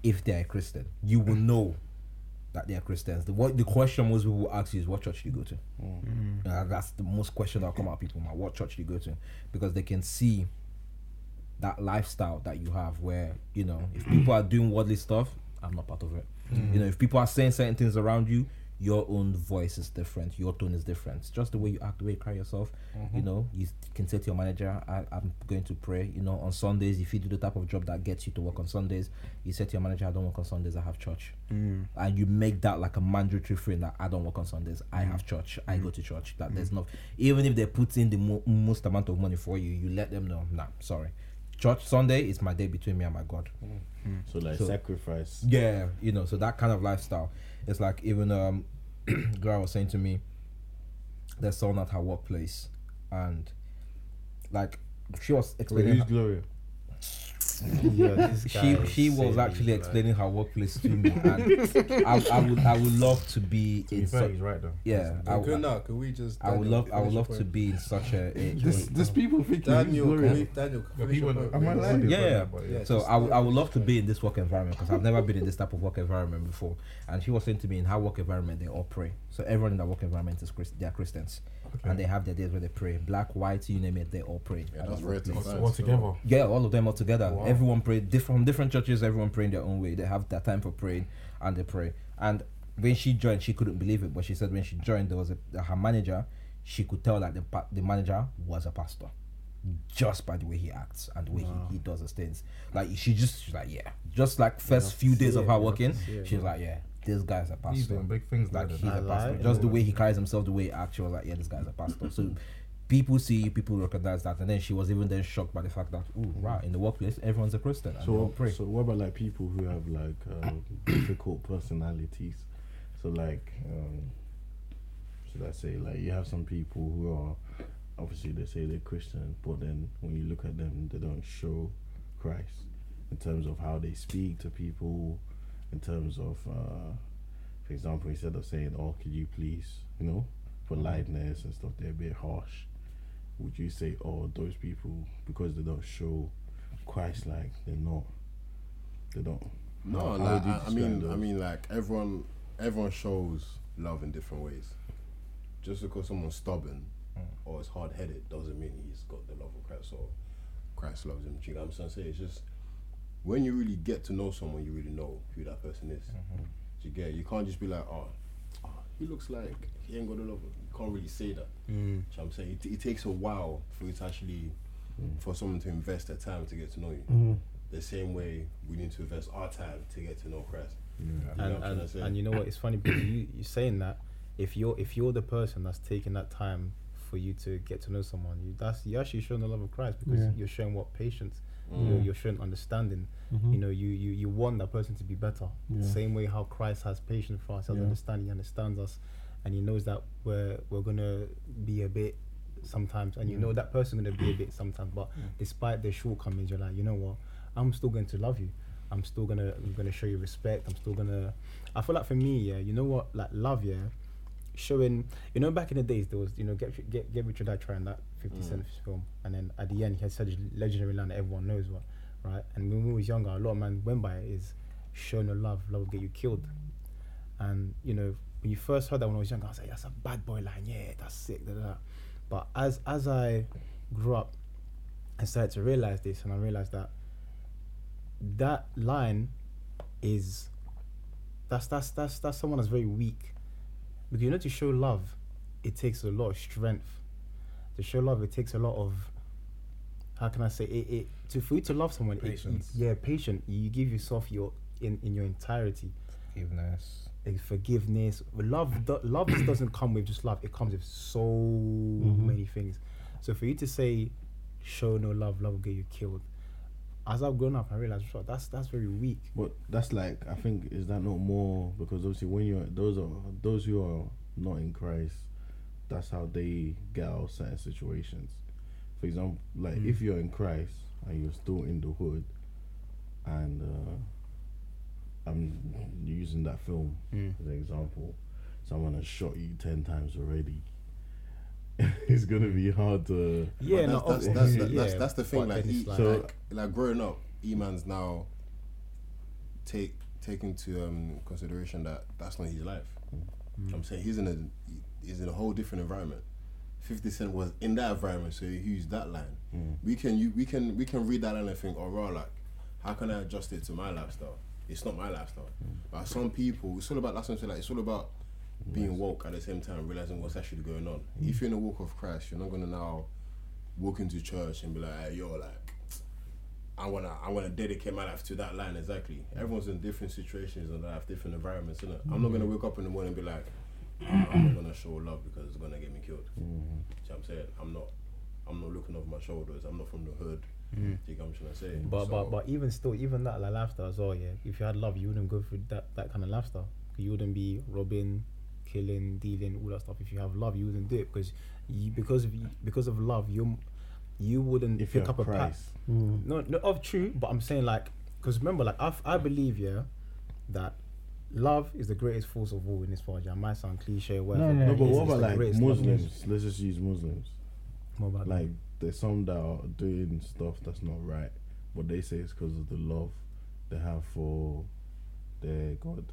if they're a Christian. You will mm. know that they are Christians. The what the question most people ask you is what church do you go to? Uh, that's the most question that'll come out of people. Man, what church do you go to? Because they can see that lifestyle that you have where, you know, if people are doing worldly stuff, I'm not part of it. You know, if people are saying certain things around you, your own voice is different, your tone is different. Just the way you act, the way you carry yourself. You mm-hmm. know, you can say to your manager, I, I'm going to pray. You know, on Sundays, if you do the type of job that gets you to work on Sundays, you say to your manager, I don't work on Sundays, I have church. Mm. And you make that like a mandatory thing that I don't work on Sundays, I mm. have church, I go mm. to church. That there's no, even if they put in the mo- most amount of money for you, you let them know, nah, sorry. Church Sunday is my day between me and my God. So like So- sacrifice. Yeah, you know, so that kind of lifestyle. It's like even um Gloria was saying to me, there's someone at her workplace and like she was Wait, explaining who's Gloria? Yeah, she she was saying actually he's like- explaining her workplace to me and I, I would I would love to be To be in fair, such he's right though. yeah I, Good would- now, can we just? I would love I would finish your love to be in such a, a This, this people think he's Daniel, can we, Daniel, The finish people, am I lying? Yeah, yeah. Yeah, So I would I would love to be in this work environment because I've never been in this type of work environment before. And she was saying to me in her work environment they all pray. So everyone in that work environment is Christ, they are Christians, and they have their days where they pray. Black, white, you name it, they all pray. Yeah, that's that rare to All together. Yeah, all of them all together. Wow. Everyone pray different from different churches. Everyone praying their own way. They have their time for praying, and they pray. And when she joined, she couldn't believe it. But she said when she joined, there was a her manager. She could tell that the pa- the manager was a pastor, just by the way he acts and the way he, he does his things. Like she just she's like yeah, just like first few days of her working, she was like yeah, this guy's a pastor. He's doing big things Like he's I a pastor. like Just the way he carries himself, the way he acts, she was like, yeah, this guy's a pastor. So people see, people recognize that, and then she was even then shocked by the fact that, oh, right, in the workplace, everyone's a Christian. So, pray. so what about like people who have like uh, difficult personalities? So like, um, should I say like you have some people who are obviously they say they're Christian, but then when you look at them, they don't show Christ in terms of how they speak to people, in terms of, uh, for example, instead of saying, "Oh, could you please," you know, politeness and stuff, they're a bit harsh. Would you say, "Oh, those people because they don't show Christ like they're not. They don't. No, How like, I, I mean, I mean, like everyone, everyone shows love in different ways. Just because someone's stubborn or is hard headed doesn't mean he's got the love of Christ or Christ loves him. Do you know what I'm trying to say? It's just when you really get to know someone, you really know who that person is. Do you get? You can't just be like, oh, oh, he looks like he ain't got the love. You can't really say that. Mm. Do you know what I'm saying? It, it takes a while for you to actually, for someone to invest their time to get to know you. Mm-hmm. The same way we need to invest our time to get to know Christ. You know and I'm trying to and, and you know what? It's funny because you you saying that if you're if you're the person that's taking that time for you to get to know someone, you that's you actually showing the love of Christ because Yeah. you're showing what patience, Mm. you're, you're showing understanding. Mhm. You know, you, you you want that person to be better. Yeah. Same way how Christ has patience for us, has Yeah. understanding, he understands us, and he knows that we're we're gonna be a bit sometimes, and you know that person gonna be a bit sometimes. But despite their shortcomings, you're like, you know what? I'm still going to love you. I'm still gonna I'm gonna show you respect. I'm still gonna. I feel like for me, yeah, you know what? Like love, yeah, showing. You know, back in the days, there was you know get get get Rich or Die Trying that Fifty Mm. Cent film, and then at the end he had such a legendary line that everyone knows what, right? And when we was younger, a lot of man went by it is showing no love, love will get you killed. And you know, when you first heard that when I was young, I was like, "That's a bad boy line. Yeah, that's sick." Da, da, da. But as as I grew up I started to realize this, and I realized that that line is that's that's that's that's someone that's very weak. Because you know, to show love, it takes a lot of strength. To show love, it takes a lot of how can I say it? it to for you to love someone, it- yeah, patient. You give yourself your in in your entirety Forgiveness. like forgiveness. Love, do, love just doesn't come with just love. It comes with so mm-hmm. many things. So for you to say, "Show no love, love will get you killed," as I've grown up, I realized "Sure, that's that's very weak. But that's like I think is that not more because obviously when you're those are those who are not in Christ, that's how they get out of certain situations. For example, like Mm. if you're in Christ and you're still in the hood, and uh, I'm using that film Mm. as an example, someone has shot you ten times already. it's gonna be hard to. Yeah, But no, that's, that's, that's, yeah, that's, that's, that's the thing. Like, he, like- So- like, like growing up, E-man's now take take into um, consideration that that's not his life. Mm. I'm saying he's in a he's in a whole different environment. Fifty Cent was in that environment, so he used that line. Mm. We can you we can we can read that line and think, oh, raw, like, how can I adjust it to my lifestyle? It's not my lifestyle. Hmm. But some people, it's all about that's what I'm saying. Like, it's all about being woke at the same time, realizing what's actually going on. Hmm. If you're in the walk of Christ, you're not gonna now walk into church and be like, hey, yo, like, I wanna, I wanna dedicate my life to that line exactly. Everyone's in different situations and have different environments, innit? I'm not hmm. gonna wake up in the morning and be like, I'm not gonna show love because it's gonna get me killed. Do you know what I'm saying? I'm not, I'm not looking over my shoulders. I'm not from the hood. Do you get what I'm trying to say? But So- but but even still, even that like lifestyle as well. Yeah, if you had love, you wouldn't go through that that kind of lifestyle. You wouldn't be robbing, killing, dealing, all that stuff. If you have love, you wouldn't do it because you because of because of love, you you wouldn't If pick up a pat. Christ, Mm. No, no, of true. But I'm saying like because remember, like I I believe yeah that love is the greatest force of all in this world. Yeah, it might sound cliche, whatever. no, no, but what about like greatest. Muslims? Let's just use Muslims. What about Like there's some that are doing stuff that's not right, but they say it's because of the love they have for their God.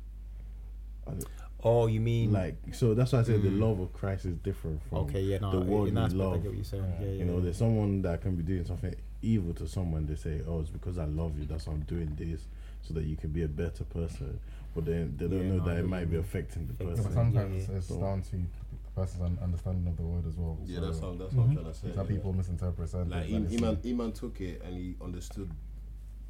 Oh, you mean like so that's why I say the Mm. love of Christ is different from Okay, yeah, no, the in worldly I love. get what you're saying. Yeah, yeah. you know, yeah. there's someone that can be doing something evil to someone. They say, "Oh, it's because I love you. That's why I'm doing this, so that you can be a better person." But then they don't Yeah, know no, I that get it might you be affecting the Affecting But person. sometimes yeah. it's So- down to the person's understanding of the word as well. yeah, So that's how that's what I'm trying to say. Some yeah. people misinterpret certain Like things. Eman, Eman took it and he understood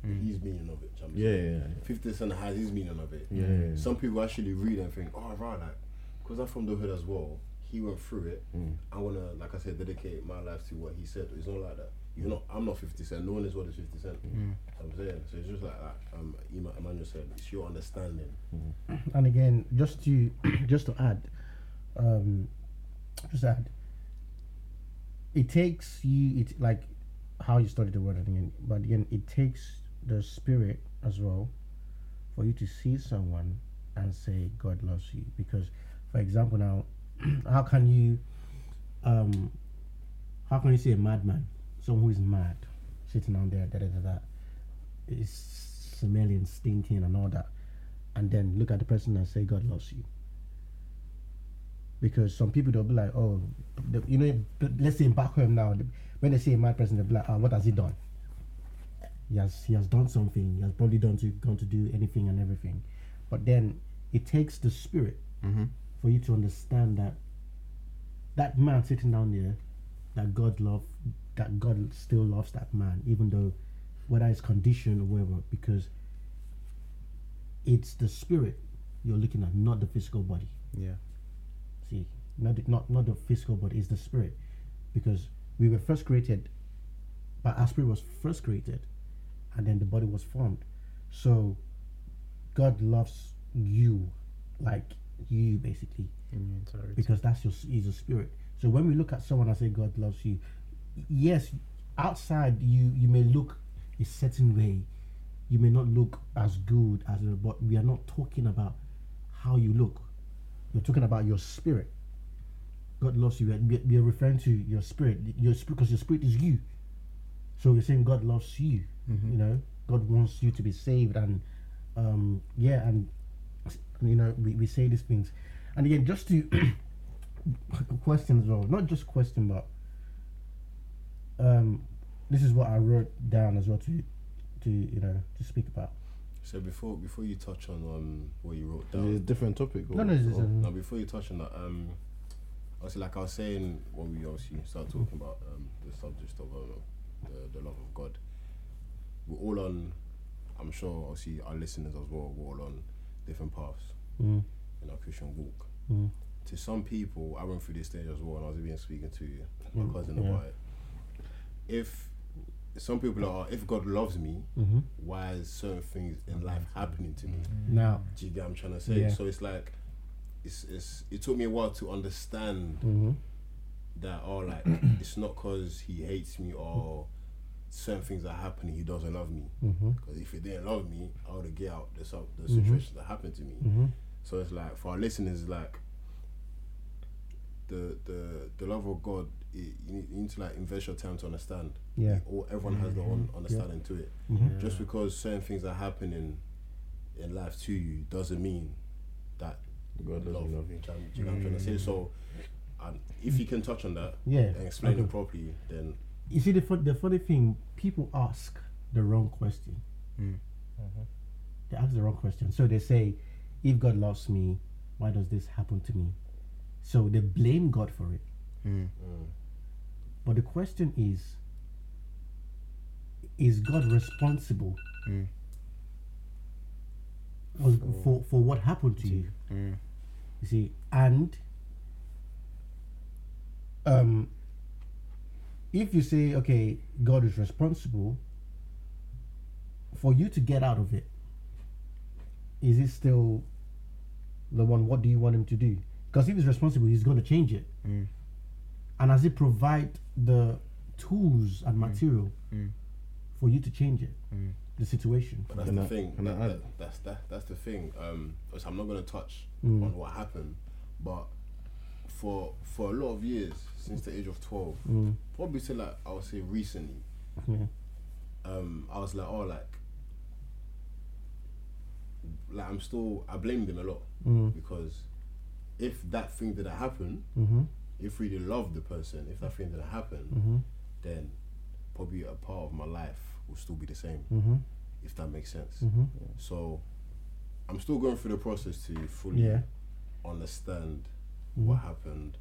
Mm. his meaning of it. do you know what I'm Yeah, yeah, yeah. Fifty Cent has his meaning of it. yeah. yeah. Some people actually read and think, oh, right, like, because I'm from the hood as well. He went through it. Mm. I wanna, like I said, dedicate my life to what he said. It's not like that. You're not. I'm not Fifty Cent. No one is what is Fifty Cent. Mm. I'm saying. So it's just like that. Um, Emmanuel said, it's your understanding. and again, just to just to add, um, just add, it takes you it like how you study the word again, but again, it takes the spirit as well for you to see someone and say God loves you. Because, for example, now, how can you, um, how can you see a madman, someone who is mad, sitting down there, da da da da, is smelling, stinking, and all that, and then look at the person and say God loves you? Because some people they'll be like, oh, the, you know, let's say back home now, when they see a mad person, they'll be like, ah, what has he done? He has he has done something. He has probably done to gone to do anything and everything, but then it takes the spirit Mm-hmm. for you to understand that that man sitting down there, that God love, that God still loves that man, even though whether it's condition or whatever, because it's the spirit you're looking at, not the physical body. Yeah. See, not the, not not the physical body, it's the spirit, because we were first created, but our spirit was first created, and then the body was formed. So, God loves you, like you basically, In your because that's your is a spirit. So when we look at someone and say God loves you, yes, outside you you may look a certain way, you may not look as good as, but we are not talking about how you look. You're talking about your spirit. God loves you. We are- We are referring to your spirit, your spirit, because your spirit is you. So we're saying God loves you. You know, God wants you to be saved, and um, yeah, and you know, we, we say these things, and again, just to question as well, not just question, but um, this is what I wrote down as well to to you know to speak about. So before before you touch on um what you wrote Is down, it a different topic? No, no, it's, or- um, Now, before you touch on that, um, obviously, like I was saying when we obviously start talking about um, the subject of uh, the, the love of God, we're all on, I'm sure, obviously, our listeners as well, we're all on different paths Mm, in our Christian walk. mm, To some people, I went through this stage as well, and I was even speaking to you. my Mm, cousin yeah. about it. If some people are, if God loves me, hmm why is certain things in life happening to me? Now, Do you get what I'm trying to say? Yeah. So it's like, it's, it's it took me a while to understand hmm that oh like it's not because he hates me or certain things are happening he doesn't love me because if he didn't love me I would get out the sub- the Mhm. situations that happened to me hmm so it's like for our listeners like the the the love of God it, you, need, you need to like invest your time to understand Yeah. or everyone has their own understanding to it Mhm. just because certain things are happening in life to you doesn't mean that God doesn't love, love you. Do you know what I'm trying to say? So, um, if you can touch on that Yeah, and explain okay. it properly, then You see, the fun, the funny thing, people ask the wrong question. They ask the wrong question. So they say, if God loves me, why does this happen to me? So they blame God for it. Mm. But the question is, is God responsible mm. for, for, for what happened to you? Mm. You see, and um, if you say, okay, God is responsible, for you to get out of it, is it still the one? What do you want him to do? Because if he's responsible, he's going to change it. Mm. And as he provide the tools and material for you to change it, the situation. but that's Can the I- thing. can I That, add? that, that's that, that's the thing. Um, so I'm not gonna touch Mm. on what happened, but for for a lot of years since the age of twelve, Mm. probably till like I would say recently, Yeah. um, I was like, oh, like, like I'm still I blame them a lot Mm. because if that thing didn't happen, Mm-hmm. If we really love the person, if that thing didn't happen, Mm-hmm. then probably a part of my life will still be the same, Mm-hmm. if that makes sense. Mm-hmm. So I'm still going through the process to fully Yeah. understand Mhm. what happened.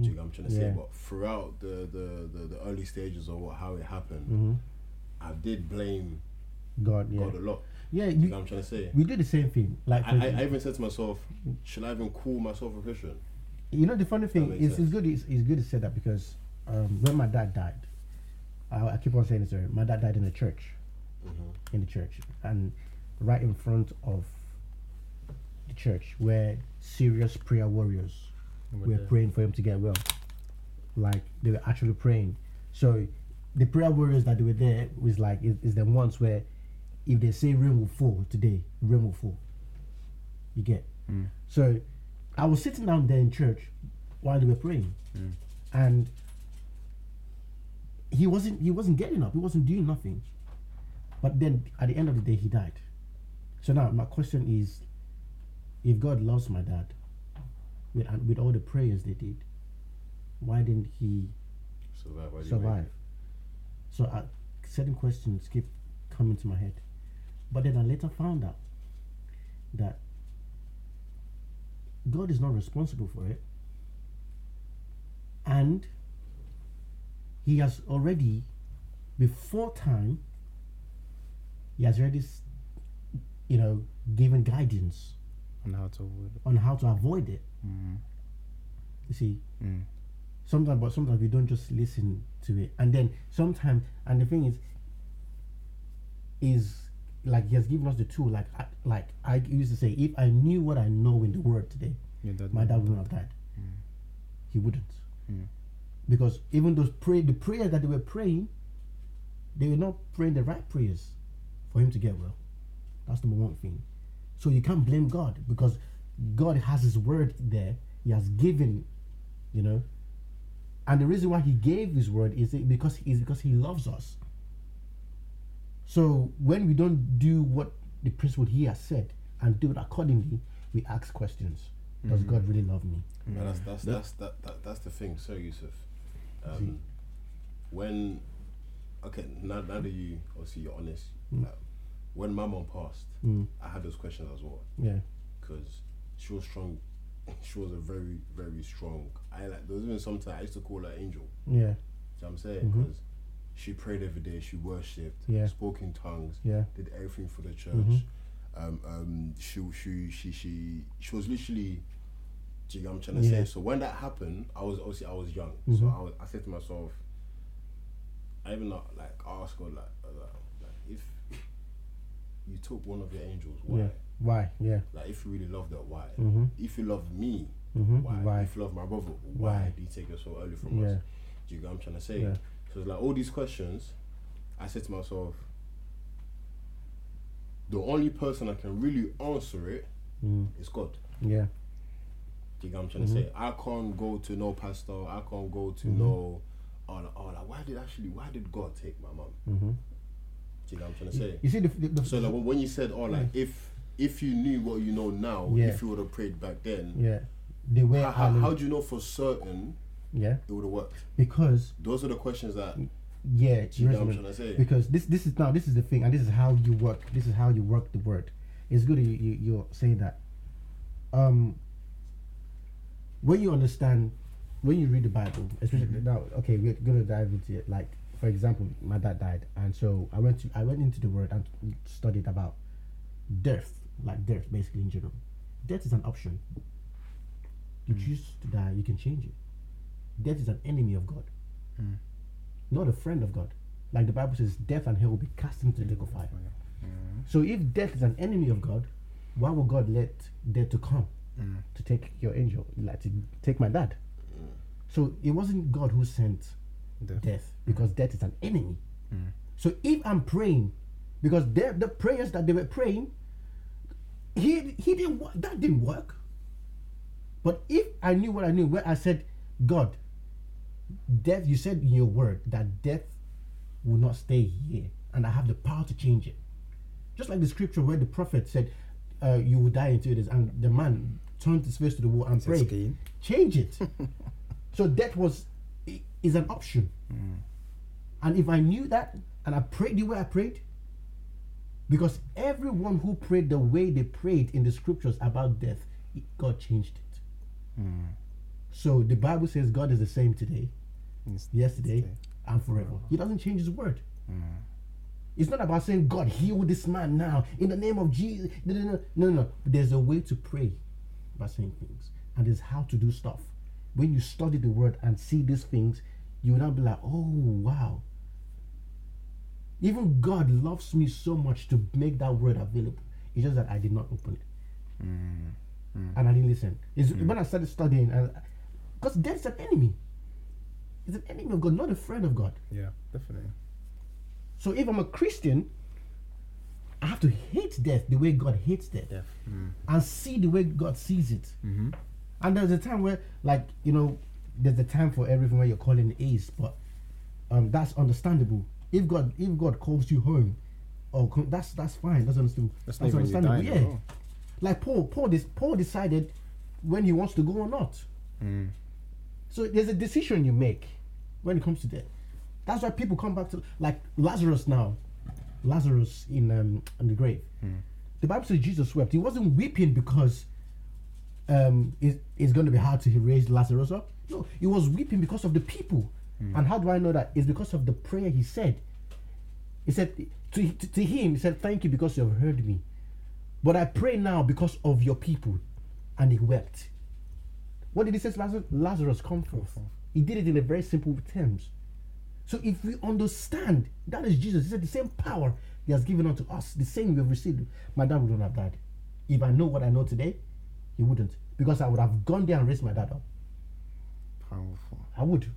Do you what I'm trying to say? But throughout the, the, the, the early stages of what, how it happened, Mm-hmm. I did blame God, yeah. God a lot. Yeah, you you, what I'm trying to say? we do the same thing. Like, I, I, I even said to myself, should I even call myself a Christian? You know the funny thing makes is it's good it's, it's good to say that because um, when my dad died, I, I keep on saying this. Sorry, my dad died in the church, Mm-hmm. in the church, and right in front of the church where serious prayer warriors were praying for him to get well. Like they were actually praying. So the prayer warriors that they were there was like is, is the ones where if they say rain will fall today, rain will fall. You get. So I was sitting down there in church while they were praying, and he wasn't he wasn't getting up. He wasn't doing nothing. But then at the end of the day, he died. So now my question is, if God loves my dad, with with all the prayers they did, why didn't he Survive. survive? So I, certain questions keep coming to my head, but then I later found out that God is not responsible for it, and He has already, before time, He has already, you know, given guidance And how to avoid it. on how to avoid it. You see, Mm. sometimes, but sometimes we don't just listen to it, and then sometimes, and the thing is, is like he has given us the tool. Like, I, like I used to say, if I knew what I know in the world today, dad my dad wouldn't have died. He wouldn't, Mm. because even those pray, the prayers that they were praying, they were not praying the right prayers for him to get well. That's number one thing. So you can't blame God because God has His word there. He has given, you know, and the reason why He gave His word is because is because He loves us. So when we don't do what the principle He has said and do it accordingly, we ask questions. Does God really love me? Man, that's that's that's that, that that's the thing. So Yusuf, um, when okay now, now that you obviously you're honest, like, when my mom passed, Mm. I had those questions as well Yeah. because she was strong. She was a very very strong. I like there was even sometimes I used to call her angel. Yeah. Do you know what I'm saying? Because she prayed every day, she worshipped, Yeah. spoke in tongues, Yeah. did everything for the church. Mhm. Um, um, she, she, she, she, she was literally. Do you know what I'm trying to Yeah. say? So when that happened, I was obviously I was young, so Mhm. I, was, I said to myself, I even not like ask God like, uh, like, like if you took one of your angels, why? Yeah. Why? Yeah. Like if you really loved that, why? Mhm. If you love me, Mhm. why? Why? If you love my brother, why, Why? did he take her so early from Yeah. us? Do you get what I'm trying to say? Yeah. So it's like all these questions, I said to myself, the only person that can really answer it Mm. is God. Yeah. Do you get what I'm trying Mm-hmm. to say? I can't go to no pastor. I can't go to no. Oh, like, oh, like, why did actually? Why did God take my mom? Mm-hmm. Do you get what I'm trying to say? You see the, the, the So like when- you said, oh, like if if you knew what you know now, Yeah. if you would have prayed back then, yeah the way how, how, how do you know for certain yeah. It would have worked? because Those are the questions that yeah you know what I'm trying to say? because this this is now this is the thing and this is how you work this is how you work the word. It's good you, you you're saying that. Um when you understand when you read the bible especially now okay we're gonna dive into it. Like for example my dad died and so i went to i went into the word and studied about death like death basically in general. Death is an option. You choose to die you can change it death is an enemy of god hmm. not a friend of God. Like the Bible says, death and hell will be cast into the lake of fire. Hmm. So if death is an enemy of God, why would God let death to come hmm. to take your angel, like to take my dad? So it wasn't God who sent Death. death, because death is an enemy. So if I'm praying, because the the prayers that they were praying, he he didn't that didn't work. But if I knew what I knew, where I said, God, death, you said in your word that death will not stay here, and I have the power to change it. Just like the scripture where the prophet said, uh, "You will die in two days," and the man turned his face to the wall and prayed, "Change it." so death was is an option, and if I knew that and I prayed the way I prayed, because everyone who prayed the way they prayed in the scriptures about death, God changed it. So the Bible says God is the same today, Yes. yesterday, and forever. He doesn't change his word. It's not about saying, God, heal this man now in the name of Jesus. No, no, no, no. There's a way to pray by saying things, and there's how to do stuff. When you study the word and see these things, you will not be like, oh, wow. Even God loves me so much to make that word available. It's just that I did not open it. And I didn't listen. It's when I started studying, uh, because death's an enemy. It's an enemy of God, not a friend of God. Yeah, definitely. So if I'm a Christian, I have to hate death the way God hates death, Death. and see the way God sees it. Mm-hmm. And there's a time where, like you know, there's a time for everything where you're calling the ace, but um, that's understandable. If God, if God calls you home, oh, that's that's fine. That's understandable. That's That's, not even you understandable. Yeah. Like Paul, Paul, this Paul decided when he wants to go or not. Mm. So there's a decision you make when it comes to death. That's why people come back to like Lazarus now. Lazarus in um in the grave. The Bible says Jesus wept. He wasn't weeping because um it, it's going to be hard to raise Lazarus up. No, he was weeping because of the people. And how do I know that? It's because of the prayer he said. He said to, to, to him, he said, Thank you because you have heard me. But I pray now because of your people. And he wept. What did he say Lazarus? Lazarus, come forth. He did it in a very simple terms. So if we understand that is Jesus, he said the same power he has given unto us, the same we have received. My dad would not have died. If I know what I know today, he wouldn't. Because I would have gone there and raised my dad up. Powerful. I would.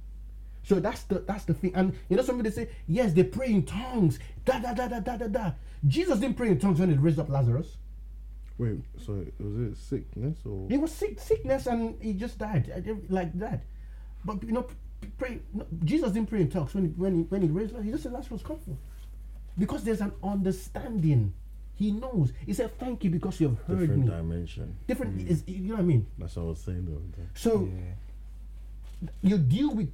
So that's the that's the thing. And you know somebody say, yes, they pray in tongues. Da da da da da da da. Jesus didn't pray in tongues when he raised up Lazarus. Wait, so was it sickness or? He was sick, sickness, and he just died like that. But you know, pray. No, Jesus didn't pray in tongues when he, when he, when he raised. He just said Lazarus come forth, because there's an understanding He knows. He said, "Thank you because you have heard Different me." dimension. Different mm. is you know what I mean. That's what I was saying the other day. So you deal with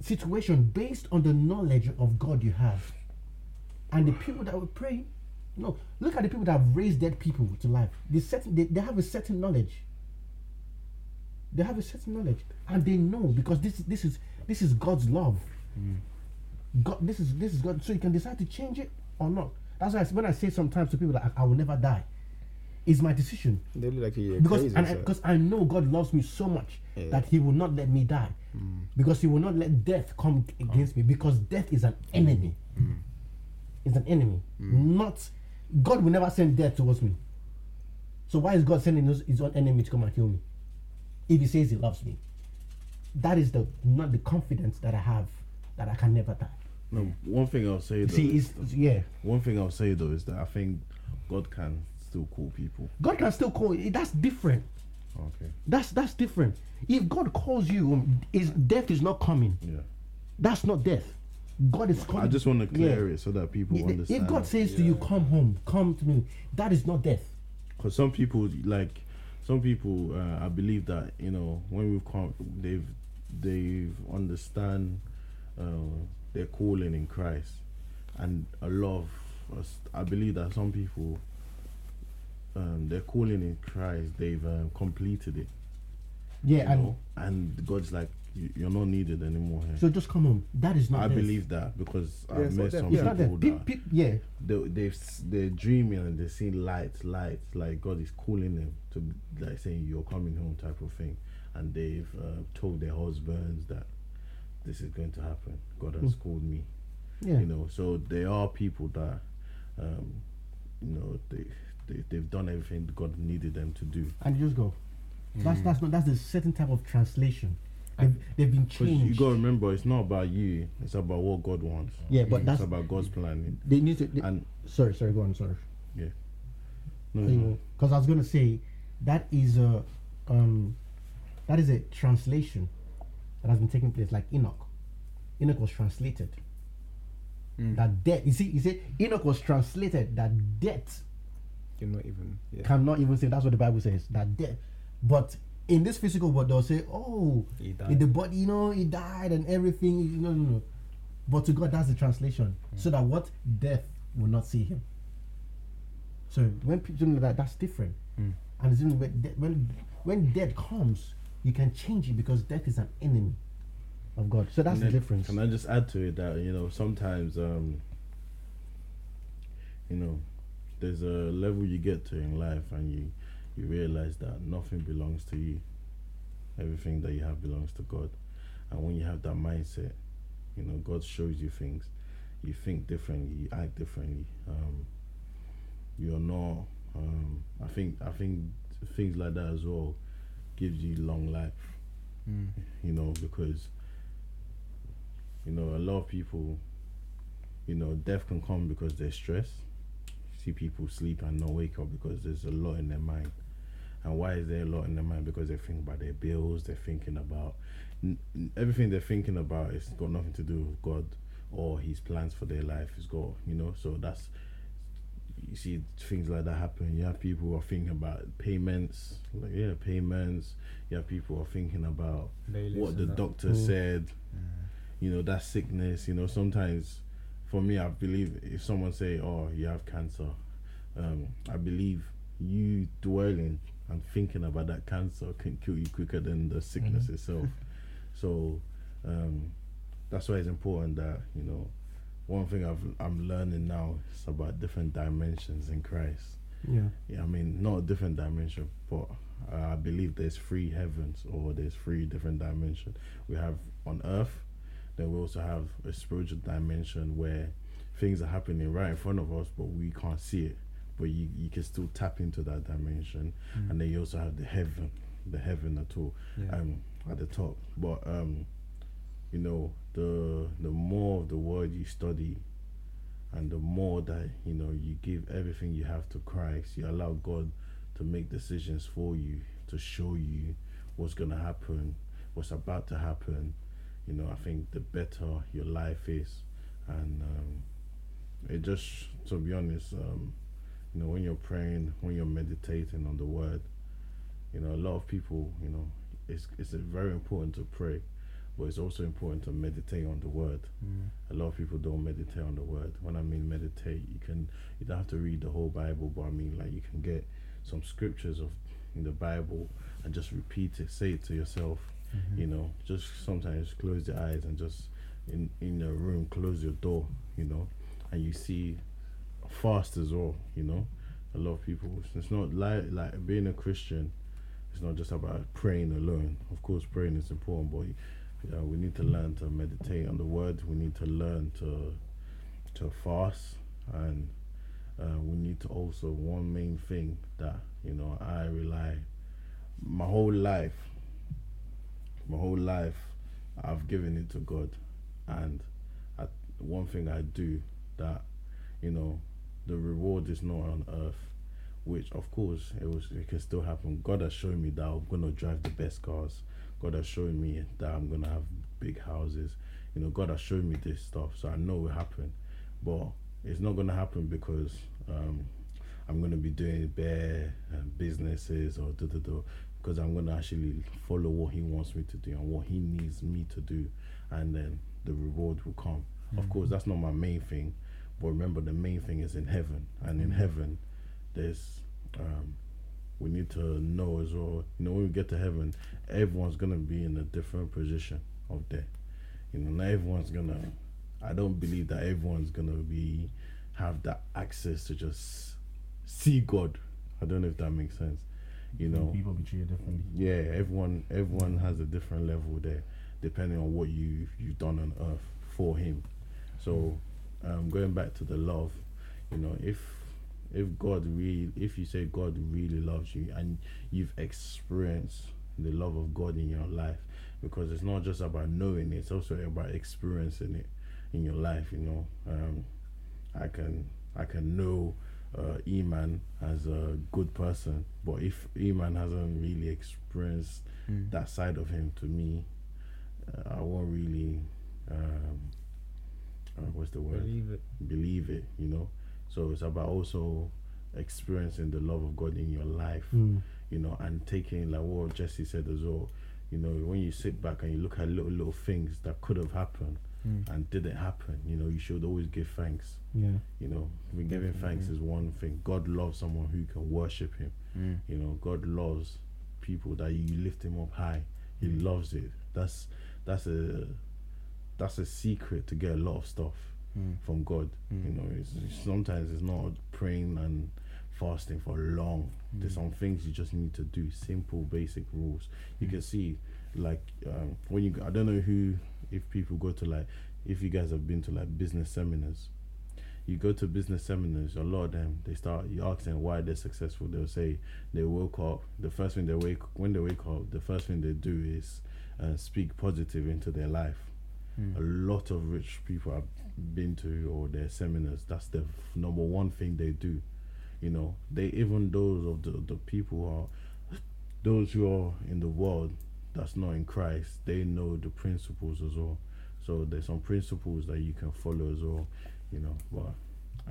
situation based on the knowledge of God you have, and the people that will pray. No, look at the people that have raised dead people to life. They certain they, they have a certain knowledge. They have a certain knowledge, and they know because this this is this is God's love. Hmm. God, this is this is God. So you can decide to change it or not. That's why I, when I say sometimes to people that I, I will never die, it's my decision They look like you're because crazy. and because I, know God loves me so much Yeah. that He will not let me die, hmm. because He will not let death come against me because death is an enemy. Hmm. It's an enemy, not God will never send death towards me. So why is God sending his, his own enemy to come and kill me? If He says He loves me, that is the not the confidence that I have that I can never die. No, one thing I'll say though. See, is- it's yeah. one thing I'll say though is that I think God can still call people. God can still call. That's different. Okay. That's that's different. If God calls you, um, is death is not coming. Yeah. That's not death. God is calling. I just want to clear Yeah. it so that people Yeah, understand. If God says to you, "Come home, come to me," that is not death. because some people like some people uh, i believe that you know when we've come they've they've understand uh, their calling in christ and a lot of us i believe that some people um, their calling in christ they've um, completed it Yeah, and know? and god's like "You- you're not needed anymore here so just come home. That is not. i death. believe that because Yeah, i've met some it's not people death. that Pe- pe- yeah, they they've, they're dreaming and they see lights, lights, like God is calling them to like saying you're coming home type of thing, and they've uh, told their husbands that this is going to happen. God has called me, yeah. you know. So there are people that, um, you know, they, they they've done everything God needed them to do. and you just go. That's that's not that's a certain type of translation. They've, they've been changed. you got to remember, it's not about you; it's about what God wants. Yeah, but it's that's about God's planning. they need to. They, And sorry, sorry, go on. Sorry. no, no, Because I was gonna say that is a um that is a translation that has been taking place like Enoch. Enoch was translated. That death you see you see Enoch was translated that death You're even. Yeah. cannot even say that's what the Bible says. That death but in this physical world they'll say, Oh in the body, you know, he died and everything. You know, no, no. But to God, that's the translation. So that what death will not see him. So when people do that, that's different. And it's even when, when when death comes, you can change it because death is an enemy of God. So that's And the difference. Can I just add to it that you know sometimes um you know there's a level you get to in life and you you realize that nothing belongs to you. Everything that you have belongs to God. And when you have that mindset, you know, God shows you things. You think differently, you act differently. Um you're not um I think I think things like that as well gives you long life. You know, because you know, a lot of people, you know, death can come because they're stressed. See people sleep and not wake up because there's a lot in their mind. And why is there a lot in their mind? Because they think about their bills, they're thinking about n- n- everything they're thinking about is got nothing to do with God or His plans for their life. Is God, you know. So that's you see things like that happen. You have people who are thinking about payments, like yeah, payments. You have people who are thinking about what the and that. doctor said. You know that sickness. You know sometimes, for me, I believe if someone say, "Oh, you have cancer," um, I believe you dwelling and thinking about that cancer can kill you quicker than the sickness itself. So um, that's why it's important that you know. One thing I've, I'm learning now is about different dimensions in Christ. yeah. Yeah, I mean, not a different dimension, but uh, I believe there's three heavens or there's three different dimensions. We have on earth, then we also have a spiritual dimension where things are happening right in front of us, but we can't see it. But you, you can still tap into that dimension. And then you also have the heaven, the heaven at all, Yeah. um, at the top. But, um, you know, the the more of the word you study, and the more that you know you give everything you have to Christ, you allow God to make decisions for you, to show you what's gonna happen, what's about to happen. You know, I think the better your life is, and um, it just to be honest, um, you know, when you're praying, when you're meditating on the word, you know, a lot of people, you know, it's it's very important to pray, but it's also important to meditate on the word. Mm. A lot of people don't meditate on the word. When I mean meditate, you can you don't have to read the whole Bible, but I mean like you can get some scriptures of in the Bible and just repeat it, say it to yourself. Mm-hmm. You know, just sometimes close your eyes and just in in a room, close your door. You know, and you see fast as well. You know, a lot of people. It's not like like being a Christian. It's not just about praying alone. Of course, praying is important, but uh, we need to learn to meditate on the word. We need to learn to to fast, and uh, we need to also one main thing that you know I rely my whole life. My whole life, I've given it to God, and I, one thing I do that you know the reward is not on earth which of course it was it can still happen. God has shown me that i'm gonna drive the best cars. God has shown me that i'm gonna have big houses. You know god has shown me this stuff so i know it will happen but it's not gonna happen because um i'm gonna be doing bare uh, businesses or da, da, da, because i'm gonna actually follow what he wants me to do and what he needs me to do and then the reward will come. Of course that's not my main thing but remember, the main thing is in heaven, and in heaven, there's um, we need to know as well. You know, when we get to heaven, everyone's gonna be in a different position of there. You know, not everyone's gonna. I don't believe that everyone's gonna be have that access to just see God. I don't know if that makes sense. You know, people be treated differently. yeah, everyone everyone has a different level there, depending on what you you've done on earth for Him. So, um, going back to the love, you know, if if God really, if you say God really loves you and you've experienced the love of God in your life, because it's not just about knowing it, it's also about experiencing it in your life. You know, um, I can I can know uh, Eman as a good person, but if Eman hasn't really experienced that side of him to me, uh, I won't really. Um, uh, what's the word? Believe it. Believe it. You know. So it's about also experiencing the love of God in your life. Mm. You know, and taking like what Jesse said as well. You know, when you sit back and you look at little little things that could have happened Mm. and didn't happen, you know, you should always give thanks. Yeah. You know, I mean, giving thanks is one thing. God loves someone who can worship Him. Mm. You know, God loves people that you lift Him up high. He loves it. That's that's a that's a secret to get a lot of stuff Mm. from God. Mm. You know, it's, it's- sometimes it's not praying and fasting for long. There's some things you just need to do. Simple, basic rules. You can see, like, um, when you. I don't know who, if people go to like, if you guys have been to like business seminars. You go to business seminars, a lot of them they start. You ask them why they're successful. They'll say they woke up. The first thing they wake when they wake up, the first thing they do is uh, speak positive into their life a lot of rich people I've been to or their seminars. That's the number one thing they do. You know, they even those of the the people who are those who are in the world that's not in Christ. They know the principles as well. So there's some principles that you can follow as well. You know, but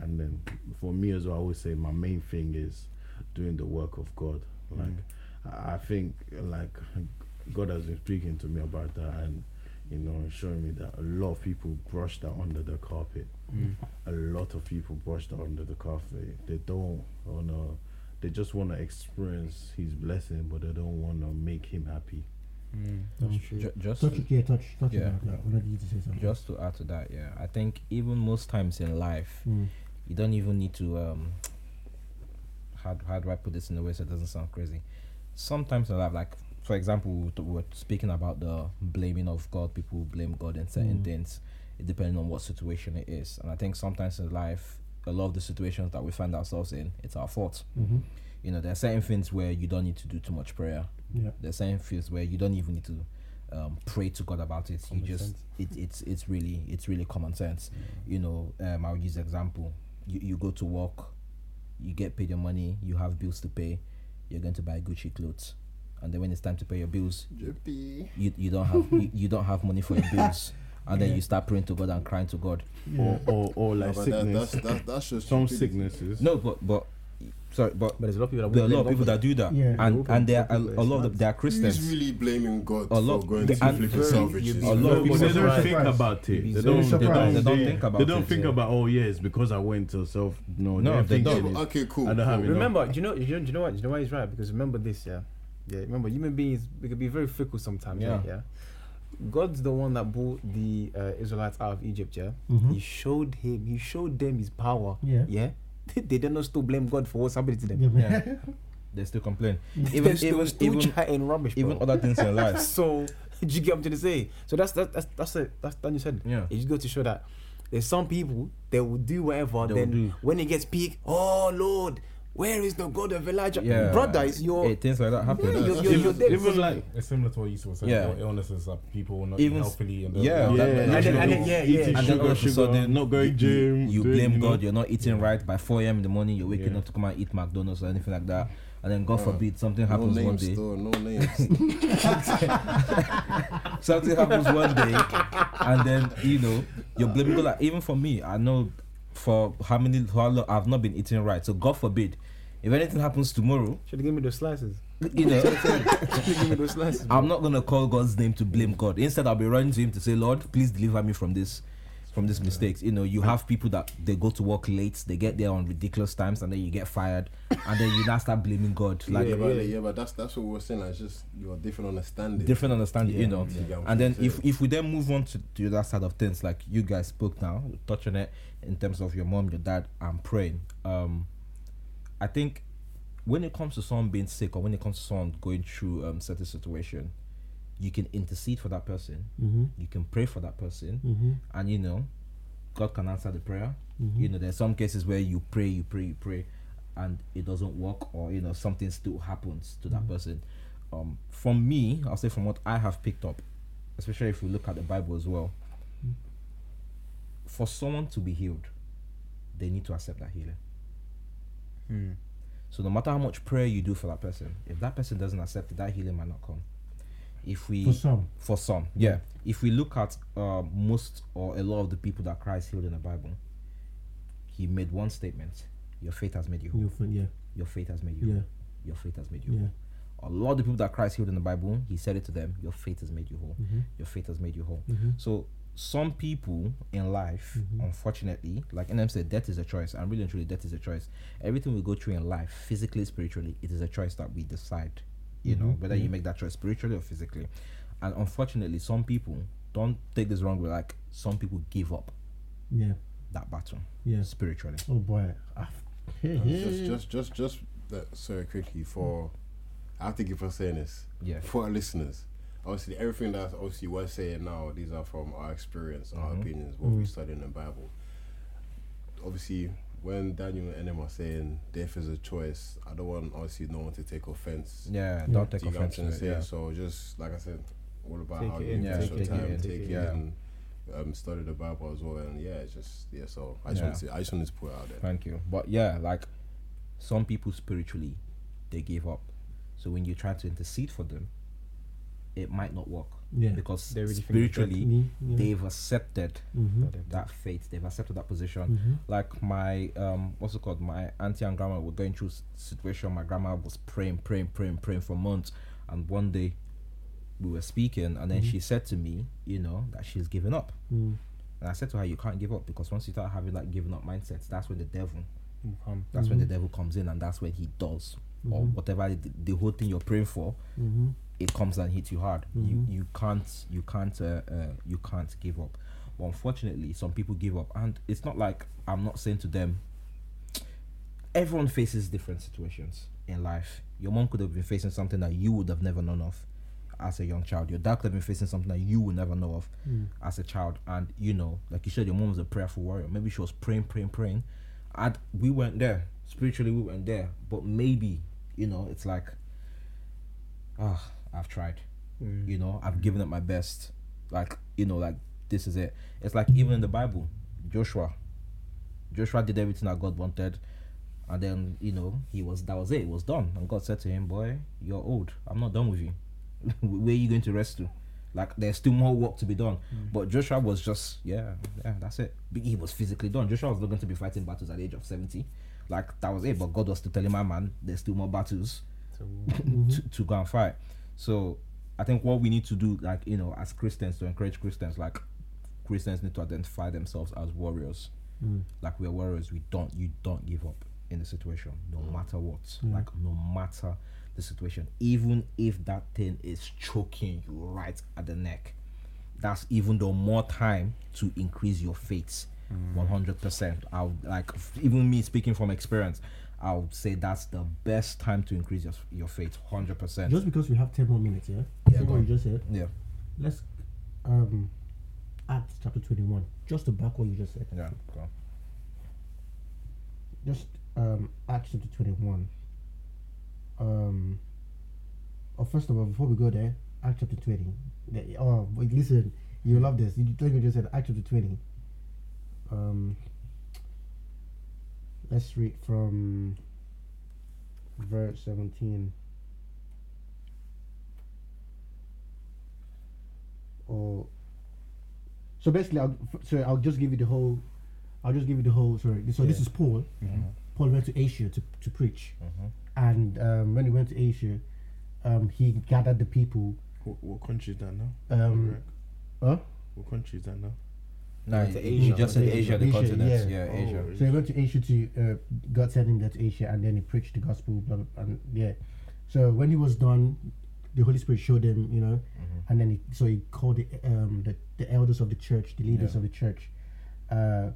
and then for me as well, I always say my main thing is doing the work of God. Like mm. I I think like God has been speaking to me about that and you know, showing me that a lot of people brush that under the carpet. A lot of people brush that under the carpet. They don't wanna. They just wanna experience His blessing, but they don't wanna make Him happy. That's Ju- just Touch, yeah, touch, touch Yeah. on that. I you to say something. just to add to that, yeah, I think even most times in life, Mm. you don't even need to um how, how do I put this in a way so it doesn't sound crazy? Sometimes in life, like for example, we're speaking about the blaming of God. People blame God in certain Mm. things, depending on what situation it is. And I think sometimes in life, a lot of the situations that we find ourselves in, it's our fault. Mm-hmm. You know, there are certain things where you don't need to do too much prayer. Yeah. There are certain things where you don't even need to um, pray to God about it. Common you just it, it's it's really it's really common sense. You know, um, I'll use example. You you go to work, you get paid your money, you have bills to pay, you're going to buy Gucci clothes, and then when it's time to pay your bills, you, you don't have you, you don't have money for your bills, and then you start praying to God and crying to God. Yeah. Or, or, or like but that, sickness. that's that, that's just Some stupidity. sicknesses. No, but but sorry, but But there's a lot of people that there are a lot of people that do that, Yeah. And and there are a, a lot of they are Who's Christians. really blaming God A lot- for going the- to and flipping very- sandwiches? you'd be A lot of people they don't think about it. They don't. They don't, They don't think about They don't think about. Oh yeah, it's because I went to self. No, No, they're don't. thinking Yeah, it's- but okay, cool. I don't have Remember, do you know? Do you know, do you know what? Do you know why he's right? Because remember this, yeah, yeah. Remember, human beings we can be very fickle sometimes. Yeah, Yeah. yeah. God's the one that brought the uh, Israelites out of Egypt. Yeah, Mhm. He showed him. He showed them His power. Yeah. yeah. they did not still blame God for what's happening to them. Yeah, Yeah. They still complain. They're Even still, even still even chatting rubbish, even other things in life. so do you get what I'm trying to say? So that's that's that's that's it. That's Daniel said. Yeah. It just goes to show that there's some people they will do whatever. They then do. when it gets peak, oh Lord, where is the God of Elijah? Yeah, brother, it's your Eh, things like that happen. Yeah, you're- you're- you're dead. Even like It's similar to what you were saying. Yeah. about illnesses that people not Even eating s- healthily and yeah, they'll- that- yeah, that- And then- usually- and then- yeah, eating yeah. and then sugar, all of a sugar, sudden, not going you, gym. you doing, blame you know. God. You're not eating right by 4 a.m. in the morning. You're waking Yeah. up to come and eat McDonald's or anything like that. And then God forbid something No happens one day. though. No names. something happens one day, and then you know you're blaming God. Like, even for me, I know for how many how long I've not been eating right. So God forbid, if anything happens tomorrow, should give me those slices. you know. Should have given me those slices. I'm not gonna call God's name to blame God. Instead, I'll be running to Him to say, Lord, please deliver me from this, from these mistakes. You know, you have people that they go to work late, they get there on ridiculous times, and then you get fired, and then you now start blaming God. Like yeah, but yeah, but that's that's what we're saying. Like, it's just your different understanding. different understanding, you Yeah, know. You get what And then if if we then move on to, to the other side of things, like you guys spoke now, touch on it in terms of your mom, your dad, and praying. Um, I think when it comes to someone being sick or when it comes to someone going through um certain situation, you can intercede for that person. Mhm. You can pray for that person, Mhm. and you know, God can answer the prayer. Mhm. You know, there's some cases where you pray, you pray, you pray, and it doesn't work, or you know, something still happens to that person. Um, from me, I'll say from what I have picked up, especially if we look at the Bible as well, for someone to be healed, they need to accept that healing. Hmm. So no matter how much prayer you do for that person, if that person doesn't accept it, that healing might not come. If we For some. for some, yeah. If we look at uh, most or a lot of the people that Christ healed in the Bible, he made one statement: "Your faith has made you whole. You'll find- yeah. Your faith has made you Yeah. whole. Your faith has made you Yeah. whole." A lot of the people that Christ healed in the Bible, he said it to them: "Your faith has made you whole. Mhm. Your faith has made you whole." Mhm. So some people in life, Mhm. unfortunately, like Inem said, death is a choice. And really and truly, death is a choice. Everything we go through in life, physically, spiritually, it is a choice that we decide. You know, Mhm. whether you make that choice spiritually or physically. And unfortunately, some people don't take this wrong way. Like some people give up Yeah. that battle Yeah. spiritually. Oh boy. Ah, hey, Uh, hey. just, just, just, just that. Sorry, quickly for. I have to keep on saying this. Yeah. For our listeners, obviously everything that obviously we're saying now, these are from our experience, our Mhm. opinions, what we Mm. study in the Bible. Obviously, when Daniel and Inem are saying death is a choice, I don't want obviously no one to take offense. Yeah, Yeah. don't take you what I'm offense to it. Yeah. So just like I said, all about Take how you in, yeah, take your time, in, take, it it in. um, study the Bible as well, and yeah, it's just yeah. So I just Yeah. wanted to, I just wanted to put it out there. Thank you. But yeah, like some people spiritually, they give up. So when you try to intercede for them, it might not work Yeah. because They really think they're spiritually Yeah, yeah. they've accepted Mhm. that faith. They've accepted that position. Mhm. Like my um, what's it called? My auntie and grandma were going through s- situation. My grandma was praying, praying, praying, praying for months, and one day we were speaking, and then Mhm. she said to me, you know, that she's given up. Mm. And I said to her, you can't give up because once you start having that giving up mindset, that's when the devil that's when the Mhm. devil comes in and that's when he does or Mhm. whatever the, the whole thing you're praying for Mhm. It comes and hits you hard. Mhm. you you can't you can't uh, uh, you can't give up. But unfortunately some people give up and it's not like i'm not saying to them everyone faces different situations in life. Your mom could have been facing something that you would have never known of as a young child. Your dad could have been facing something that you would never know of Mm. as a child. And you know like you said your mom was a prayerful warrior. Maybe she was praying praying praying. And we weren't there. Spiritually we weren't there. But maybe you know it's like ah i've tried Mm. you know i've given it my best like you know like this is it it's like even in the bible joshua joshua did everything that god wanted and then you know he was that was it it was done and god said to him boy you're old i'm not done with you where are you going to rest to Like there's still more work to be done. Mm. But Joshua was just yeah, yeah, that's it. He was physically done. Joshua was not going to be fighting battles at the age of seventy. Like that was it. But God was still telling my man, there's still more battles to, to go and fight. So I think what we need to do, like you know, as Christians to encourage Christians, like Christians need to identify themselves as warriors. Hmm. Like we're warriors. We don't you don't give up in the situation, no hmm. matter what. Hmm. Like no matter the situation, even if that thing is choking you right at the neck, that's even though more time to increase your faith. One hundred percent. I would like even me speaking from experience. I would say that's the best time to increase your your faith. Hundred percent. Just because we have ten more minutes, yeah. Yeah, what you just said. Yeah. Let's um Acts chapter twenty-one. Just to back what you just said. Yeah. Go on. just um Acts chapter 21. Um oh first of all, before we go there, Acts chapter 20. The- oh wait, listen, you love this. You think you just said Acts chapter 20. Um let's read from verse 17. Or so basically, I'll, so I'll just give you the whole. I'll just give you the whole. Sorry, so this is Paul. Paul went to Asia to, to preach, and um, when he went to Asia, um, he gathered the people. What, what country is that now? Um, Iraq. huh? What country is that now? No, Went to he, he just said Asia, Asia, the Asia, continent. yeah. Yeah, Oh, Asia. So he went to Asia to uh, God sent him there to Asia, and then he preached the gospel. Blah, blah, and yeah, so when he was done, the Holy Spirit showed him, you know, and then he, so he called the um the, the elders of the church, the leaders Yeah. of the church. Uh,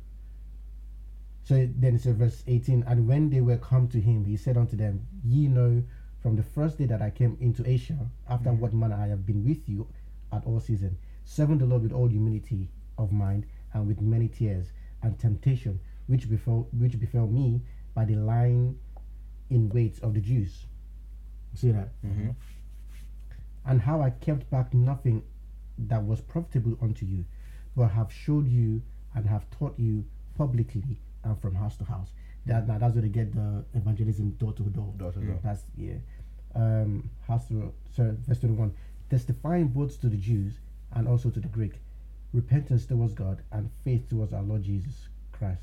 so then it says verse eighteen, and when they were come to him, he said unto them, Ye know from the first day that I came into Asia, after what manner I have been with you at all season, serving the Lord with all humility of mind and with many tears and temptation, which befell which befell me by the lying in wait of the Jews. See that? And how I kept back nothing that was profitable unto you, but have showed you and have taught you publicly and from house to house. That now that's where they get the evangelism door to door. Door to door. That's yeah. Um, house to so verse twenty one, testifying both to the Jews and also to the Greek, repentance towards God and faith towards our Lord Jesus Christ.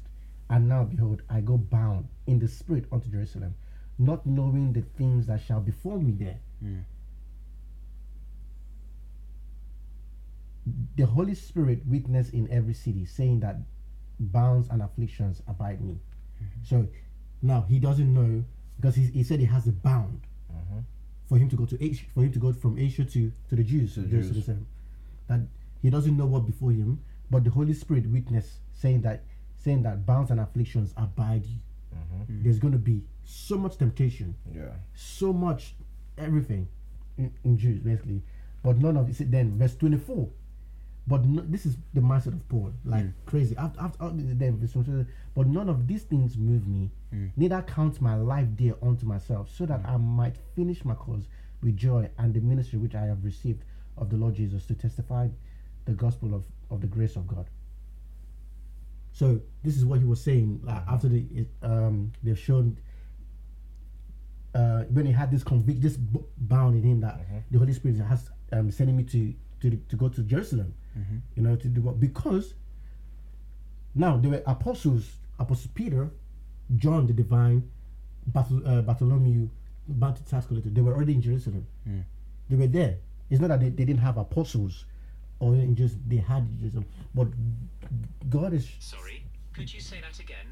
And now behold, I go bound in the spirit unto Jerusalem, not knowing the things that shall befall me there. Hmm. The Holy Spirit witness in every city, saying that bounds and afflictions abide me. Mm-hmm. So now he doesn't know because he, he said he has a bound mm-hmm. for him to go to Asia, for him to go from Asia to, to the Jews, To the Jerusalem. Jews. That he doesn't know what before him, but the Holy Spirit witness saying that saying that bounds and afflictions abide you. Mm-hmm. Mm. There's going to be so much temptation, Yeah. so much everything in, in Jews basically, but none of it. Then verse twenty four. But no, this is the mindset of Paul, like mm. crazy. After, after, after then, verse 24, but none of these things move me. Mm. Neither count my life dear unto myself, so that I might finish my course with joy and the ministry which I have received of the Lord Jesus to testify the gospel of, of the grace of God. So this is what he was saying. Like after the um, they've shown uh, when he had this convict, this bound in him that the Holy Spirit has um, sending me to to to go to Jerusalem, you know, to do what because now there were apostles, Apostle Peter, John the Divine, Barthol- uh, Bartholomew, Collector. They were already in Jerusalem. They were there. It's not that they, they didn't have apostles, or in just they had Jerusalem, but God is Sorry, could you say that again?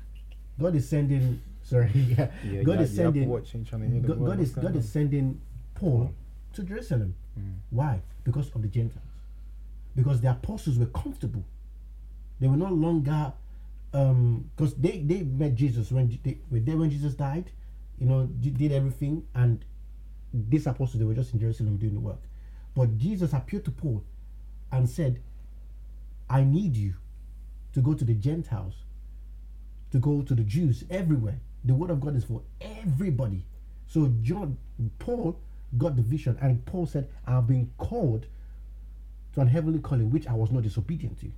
God is sending. Sorry, yeah. Yeah, God you is have- you have sending. watch and trying to hear God, God is going God is sending Paul to Jerusalem. Why? Because of the Gentiles. Because the apostles were comfortable. They were no longer um, because they they met Jesus when they were there when Jesus died. You know, did everything, and these apostles they were just in Jerusalem doing the work. But Jesus appeared to Paul and said, "I need you to go to the Gentiles." to go to the Jews everywhere. The word of God is for everybody. So John, Paul got the vision, and Paul said, "I have been called to an heavenly calling, which I was not disobedient to."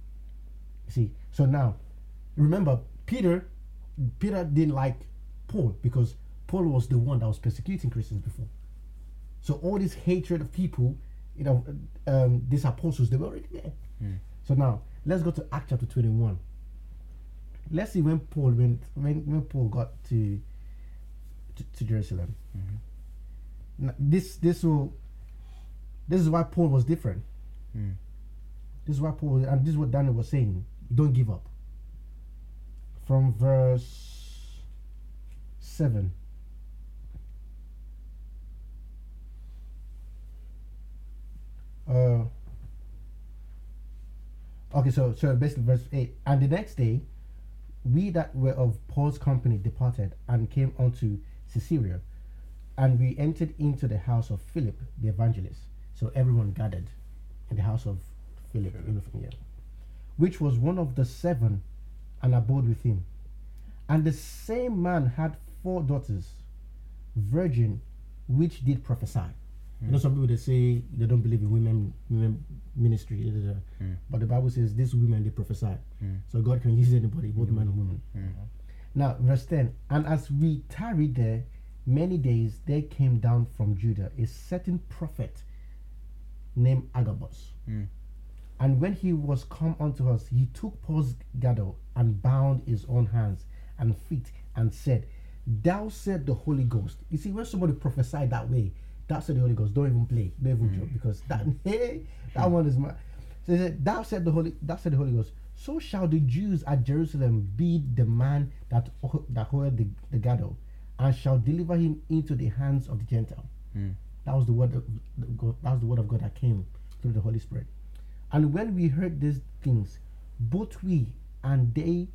See, so now, remember, Peter, Peter didn't like Paul because Paul was the one that was persecuting Christians before. So all this hatred of people you know, um, these apostles, they were already there. Hmm. So now let's go to Act chapter 21. Let's see when Paul went when, when Paul got to to, to Jerusalem. Mm-hmm. Now, this this will this is why Paul was different. Hmm. This is why Paul was, and this is what Daniel was saying. Don't give up. From verse seven. Uh, okay, so so basically verse eight. And the next day, we that were of Paul's company departed and came unto Caesarea, and we entered into the house of Philip the evangelist. So everyone gathered in the house of Philip, in yeah, which was one of the seven, and abode with him. And the same man had four daughters, virgin, which did prophesy. You know, some people they say they don't believe in women, women ministry, da. Mm. but the Bible says these women they prophesy. Mm. So God can use anybody, both mm. man and woman. Now, verse 10 And as we tarried there many days, there came down from Judah a certain prophet named Agabus. And when he was come unto us, he took Paul's girdle and bound his own hands and feet and said, Thou said the Holy Ghost. You see, when somebody prophesied that way, that's the Holy Ghost. Don't even play, don't even hmm. joke, because that hey, that one is my. So he said, Thou said the Holy, that said the Holy Ghost. So shall the Jews at Jerusalem be the man that that hold the, the girdle, and shall deliver him into the hands of the Gentile. Hmm. That was the word. Of, the God, that was the word of God that came through the Holy Spirit. And when we heard these things, both we and they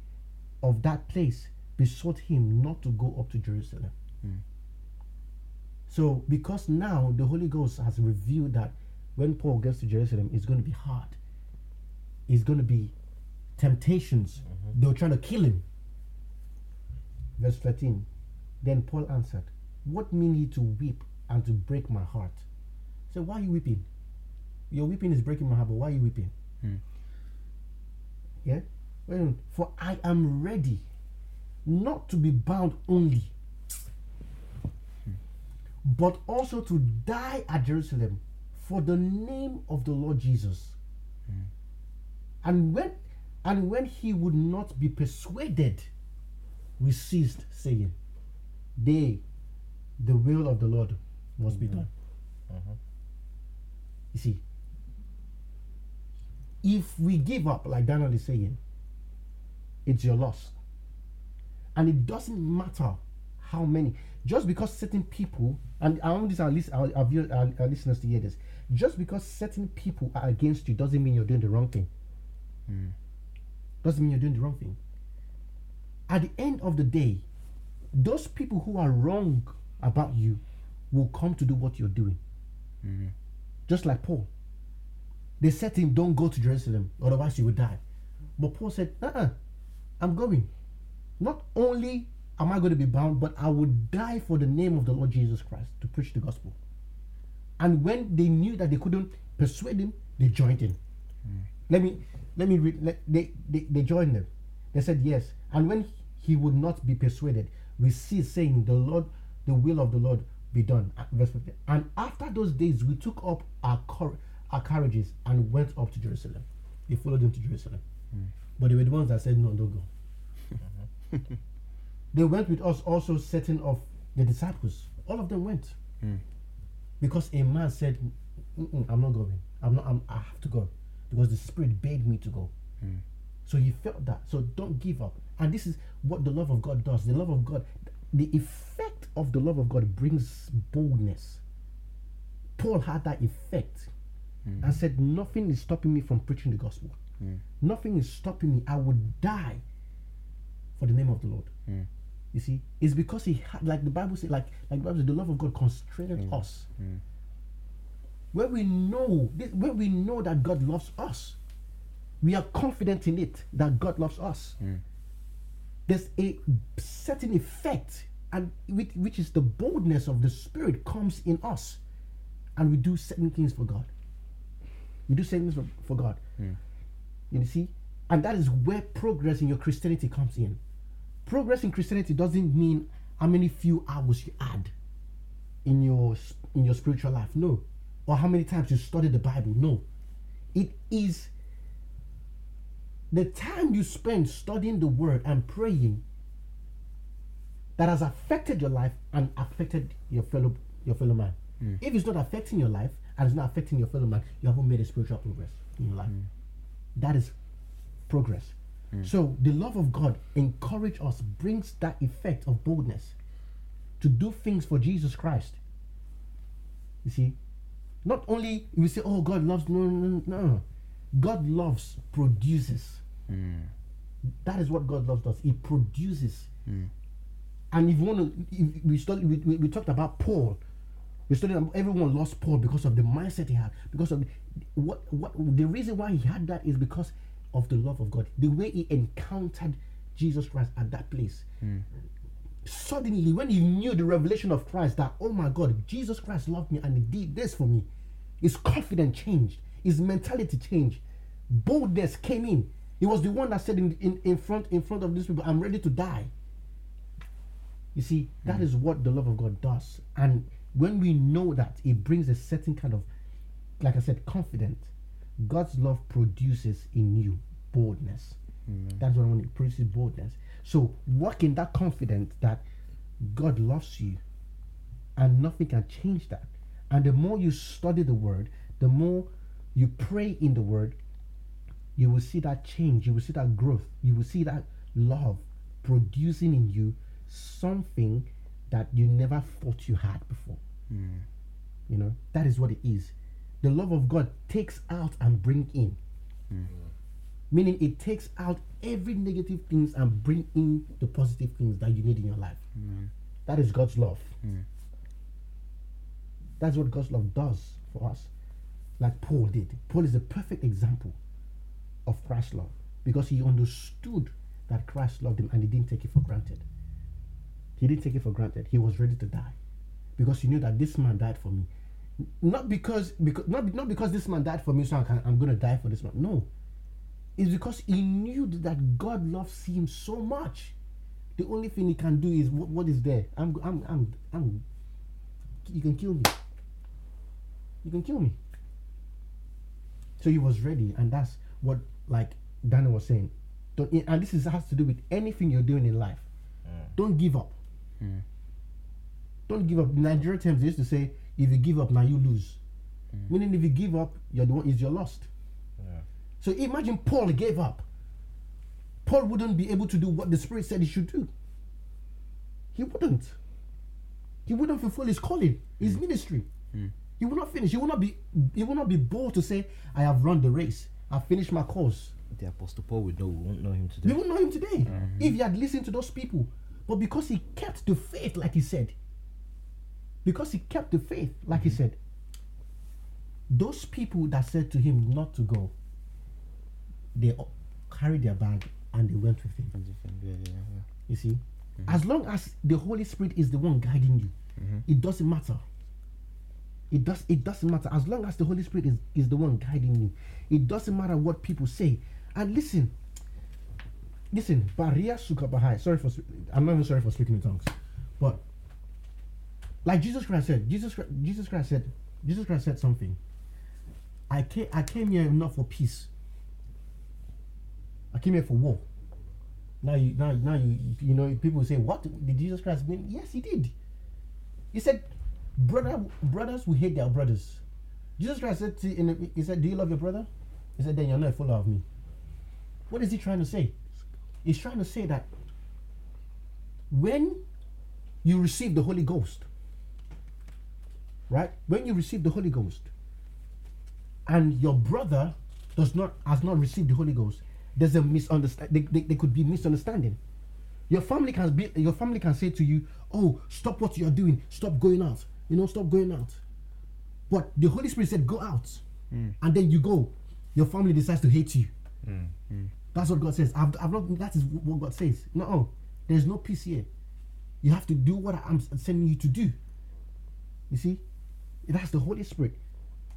of that place besought him not to go up to Jerusalem. Hmm. So, because now the Holy Ghost has revealed that when Paul gets to Jerusalem, it's going to be hard. It's going to be temptations. Mm-hmm. They were trying to kill him. Verse 13. Then Paul answered, What mean ye to weep and to break my heart? So, why are you weeping? Your weeping is breaking my heart, but why are you weeping? Hmm. Yeah? A minute. For I am ready not to be bound only, but also to die at Jerusalem for the name of the Lord Jesus. Hmm. And when and when he would not be persuaded, we ceased saying, They, the will of the Lord must be hmm. done. Mm-hmm. You see, if we give up, like Daniel is saying, it's your loss. And it doesn't matter how many, just because certain people, and I want this our, list, our, our, our, our listeners to hear this, just because certain people are against you doesn't mean you're doing the wrong thing. Doesn't mean you're doing the wrong thing. At the end of the day, those people who are wrong about you will come to do what you're doing. Just like Paul. They said to him, Don't go to Jerusalem, otherwise you will die. But Paul said, Uh uh-uh, I'm going. Not only am I going to be bound, but I would die for the name of the Lord Jesus Christ to preach the gospel. And when they knew that they couldn't persuade him, they joined him. Let me let me read. Let, they, they they joined them. They said yes. And when he would not be persuaded, we see saying, "The Lord, the will of the Lord be done." Uh, Verse 15. And after those days, we took up our car- our carriages and went up to Jerusalem. They followed him to Jerusalem, but they were the ones that said, "No, don't go." they went with us also certain of the disciples. All of them went hmm. because a man said, "I'm not going. I'm not. I'm, I have to go because the Spirit bade me to go." Hmm. So he felt that. So don't give up. And this is what the love of God does. The love of God, the effect of the love of God brings boldness. Paul had that effect hmm. and said, Nothing is stopping me from preaching the gospel. Nothing is stopping me. I would die for the name of the Lord. You see, it's because he had, like the Bible says, like like the Bible says, the love of God constrained mm. us. Mm. When we know, this- when we know that God loves us, we are confident in it that God loves us. Mm. There's a certain effect, and which, which is the boldness of the Spirit comes in us, and we do certain things for God. We do certain things for, for God. You see, and that is where progress in your Christianity comes in. Progress in Christianity doesn't mean how many few hours you add in your in your spiritual life. No, or how many times you study the Bible. No. It is the time you spend studying the word and praying that has affected your life and affected your fellow your fellow man. Hmm. If it's not affecting your life and it's not affecting your fellow man, you haven't made a spiritual progress in your life. Hmm. That is progress. Mm. So the love of God encourage us, brings that effect of boldness to do things for Jesus Christ. You see, not only we say, "Oh, God loves," no, no, no. God loves produces. Mm. That is what God loves does. He produces. Mm. And if you want to, we study, we, we, we talked about Paul. We studied everyone lost Paul because of the mindset he had. Because of what what the reason why he had that is because of the love of God. The way he encountered Jesus Christ at that place. Suddenly, when he knew the revelation of Christ, that oh my God, Jesus Christ loved me and he did this for me. His confidence changed. His mentality changed. Boldness came in. He was the one that said in, in, in front in front of these people, I'm ready to die. You see, that hmm. is what the love of God does. And when we know that, it brings a certain kind of, like I said, confidence. God's love produces in you boldness. That's what I want. It produces boldness. So walk in that confidence that God loves you, and nothing can change that. And the more you study the Word, the more you pray in the Word, you will see that change. You will see that growth. You will see that love producing in you something that you never thought you had before. You know, that is what it is. The love of God takes out and bring in. Mm. Meaning it takes out every negative things and bring in the positive things that you need in your life. Mm. That is God's love. Mm. That's what God's love does for us. Like Paul did. Paul is a perfect example of Christ's love because he understood that Christ loved him and he didn't take it for granted. He didn't take it for granted. He was ready to die because he knew that this man died for me. N- Not because because not, not because this man died for me, so I can, I'm going to die for this man. No, it's because he knew that God loves him so much. The only thing he can do is what, what is there. I'm I'm I'm I'm. You can kill me. You can kill me. So he was ready, and that's what like Daniel was saying. Don't, and this is has to do with anything you're doing in life. Mm. Don't give up. Mm. Don't give up. In Nigerian terms, they used to say, if you give up, now you lose. Mm. Meaning, if you give up, you're the one is you're lost. So imagine Paul gave up. Paul wouldn't be able to do what the Spirit said he should do. He wouldn't. He wouldn't fulfill his calling, his mm. ministry. Mm. He will not finish. He will not be. He will not be bold to say, "I have run the race. I've finished my course." The Apostle Paul would know, we won't know him today. We won't know him today mm-hmm. if he had listened to those people. But because he kept the faith, like he said, because he kept the faith, like he said, those people that said to him not to go, they carried their bag and they went with him. You see, as long as the Holy Spirit is the one guiding you, it doesn't matter. It does. It doesn't matter as long as the Holy Spirit is, is the one guiding you. It doesn't matter what people say. And listen, listen. Baria sukabahai. Sorry for. I'm not even sorry for speaking in tongues, but like Jesus Christ said, Jesus Christ, Jesus Christ said, Jesus Christ said something. I came. I came here not for peace. I came here for war. Now you now now you you know people say what did Jesus Christ mean? Yes, he did. He said, "Brother, brothers will hate their brothers." Jesus Christ said, to, "He said, do you love your brother?" He said, "Then you're not a follower of me." What is he trying to say? He's trying to say that when you receive the Holy Ghost, right? When you receive the Holy Ghost, and your brother does not has not received the Holy Ghost, there's a misunderstanding. They there could be misunderstanding. Your family can be. Your family can say to you, "Oh, stop what you are doing. Stop going out. You know, stop going out." But the Holy Spirit said, "Go out," hmm. and then you go. Your family decides to hate you. Hmm, hmm. That's what God says. I've, I've not. That is what God says. No, there's no peace here. You have to do what I'm sending you to do. You see, that's the Holy Spirit.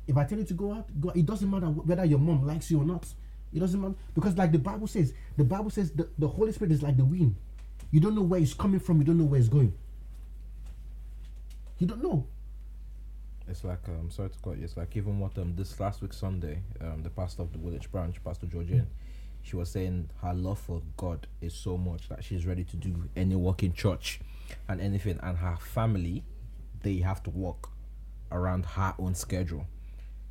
If I tell you to go out, go. It doesn't matter whether your mom likes you or not. It doesn't matter because, like the Bible says, the Bible says the, the Holy Spirit is like the wind. You don't know where it's coming from. You don't know where it's going. You don't know. It's like I'm um sorry to cut you. It's like even what um this last week Sunday, um the pastor of the Woolwich branch, Pastor Georgian, she was saying her love for God is so much that she's ready to do any work in church and anything and her family they have to work around her own schedule.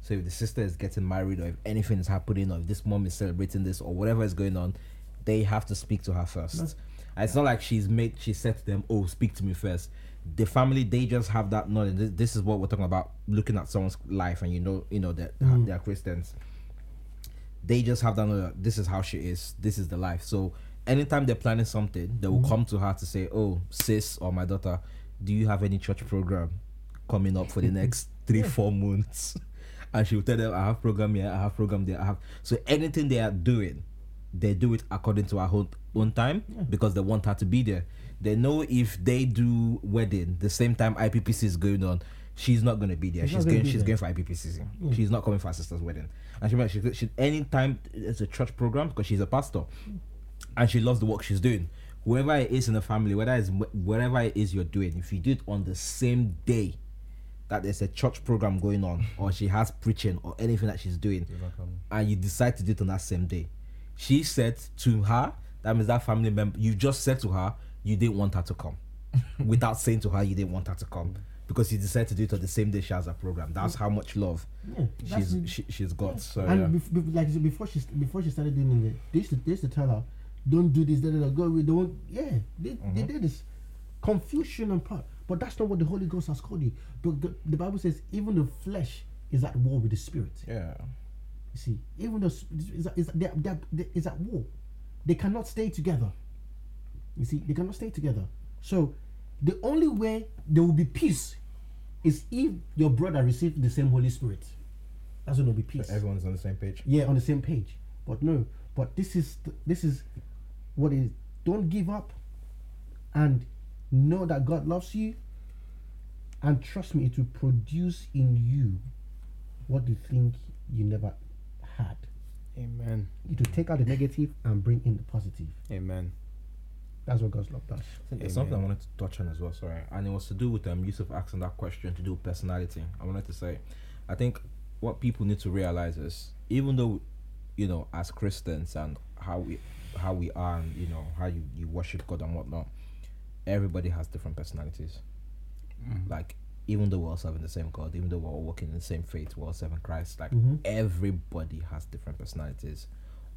So if the sister is getting married or if anything is happening or if this mom is celebrating this or whatever is going on, they have to speak to her first. It's not like she's made she said to them, Oh, speak to me first. The family they just have that knowledge. This, this is what we're talking about, looking at someone's life and you know, you know that mm-hmm. they are Christians. They just have that knowledge. that This is how she is. This is the life. So anytime they're planning something, they will mm-hmm. come to her to say, "Oh, sis or my daughter, do you have any church program coming up for the next three, four months?" And she will tell them, "I have program here. I have program there. I have." So anything they are doing, they do it according to our own, own time because they want her to be there. They know if they do wedding the same time IPPC is going on, she's not going to be there. She's She's, going. She's there. going for IPPC. She's not coming for her sister's wedding. And she, might- she, she anytime it's a church program because she's a pastor and she loves the work she's doing. Whoever it is in the family, whether it's whatever it is you're doing, if you do it on the same day that there's a church program going on, or she has preaching or anything that she's doing, and you decide to do it on that same day, she said to her, that means that family member, you just said to her, you didn't want her to come, without saying to her you didn't want her to come. Because you decided to do it on the same day she has a program. That's how much love Yeah, she's she, she's got. So and yeah. bef- bef- like before she before she started doing it, they used to, they used to tell her, "Don't do this, da, da, da, go away." Don't. Yeah, they, Mm-hmm. they did this confusion and part, but that's not what the Holy Ghost has called you. But the, the Bible says even the flesh is at war with the spirit. yeah. You see, even the is is they're, they're, they're, is at war. They cannot stay together. You see, they cannot stay together. So, the only way there will be peace is if your brother received the same Holy Spirit. That's when there will be peace Everyone's on the same page. yeah on the same page but no but this is th- this is what is don't give up and know that god loves you and trust me it will produce in you what you think you never had Amen. it will take out the negative and bring in the positive Amen. that's what god's love does There's something I wanted to touch on as well, sorry. And it was to do with um Yusuf asking that question to do with personality. I wanted to say I think what people need to realize is even though you know, as Christians and how we how we are and you know, how you, you worship God and whatnot, everybody has different personalities. Mm. Like even though we're all serving the same God, even though we're all working in the same faith, we're all serving Christ, like mm-hmm. everybody has different personalities.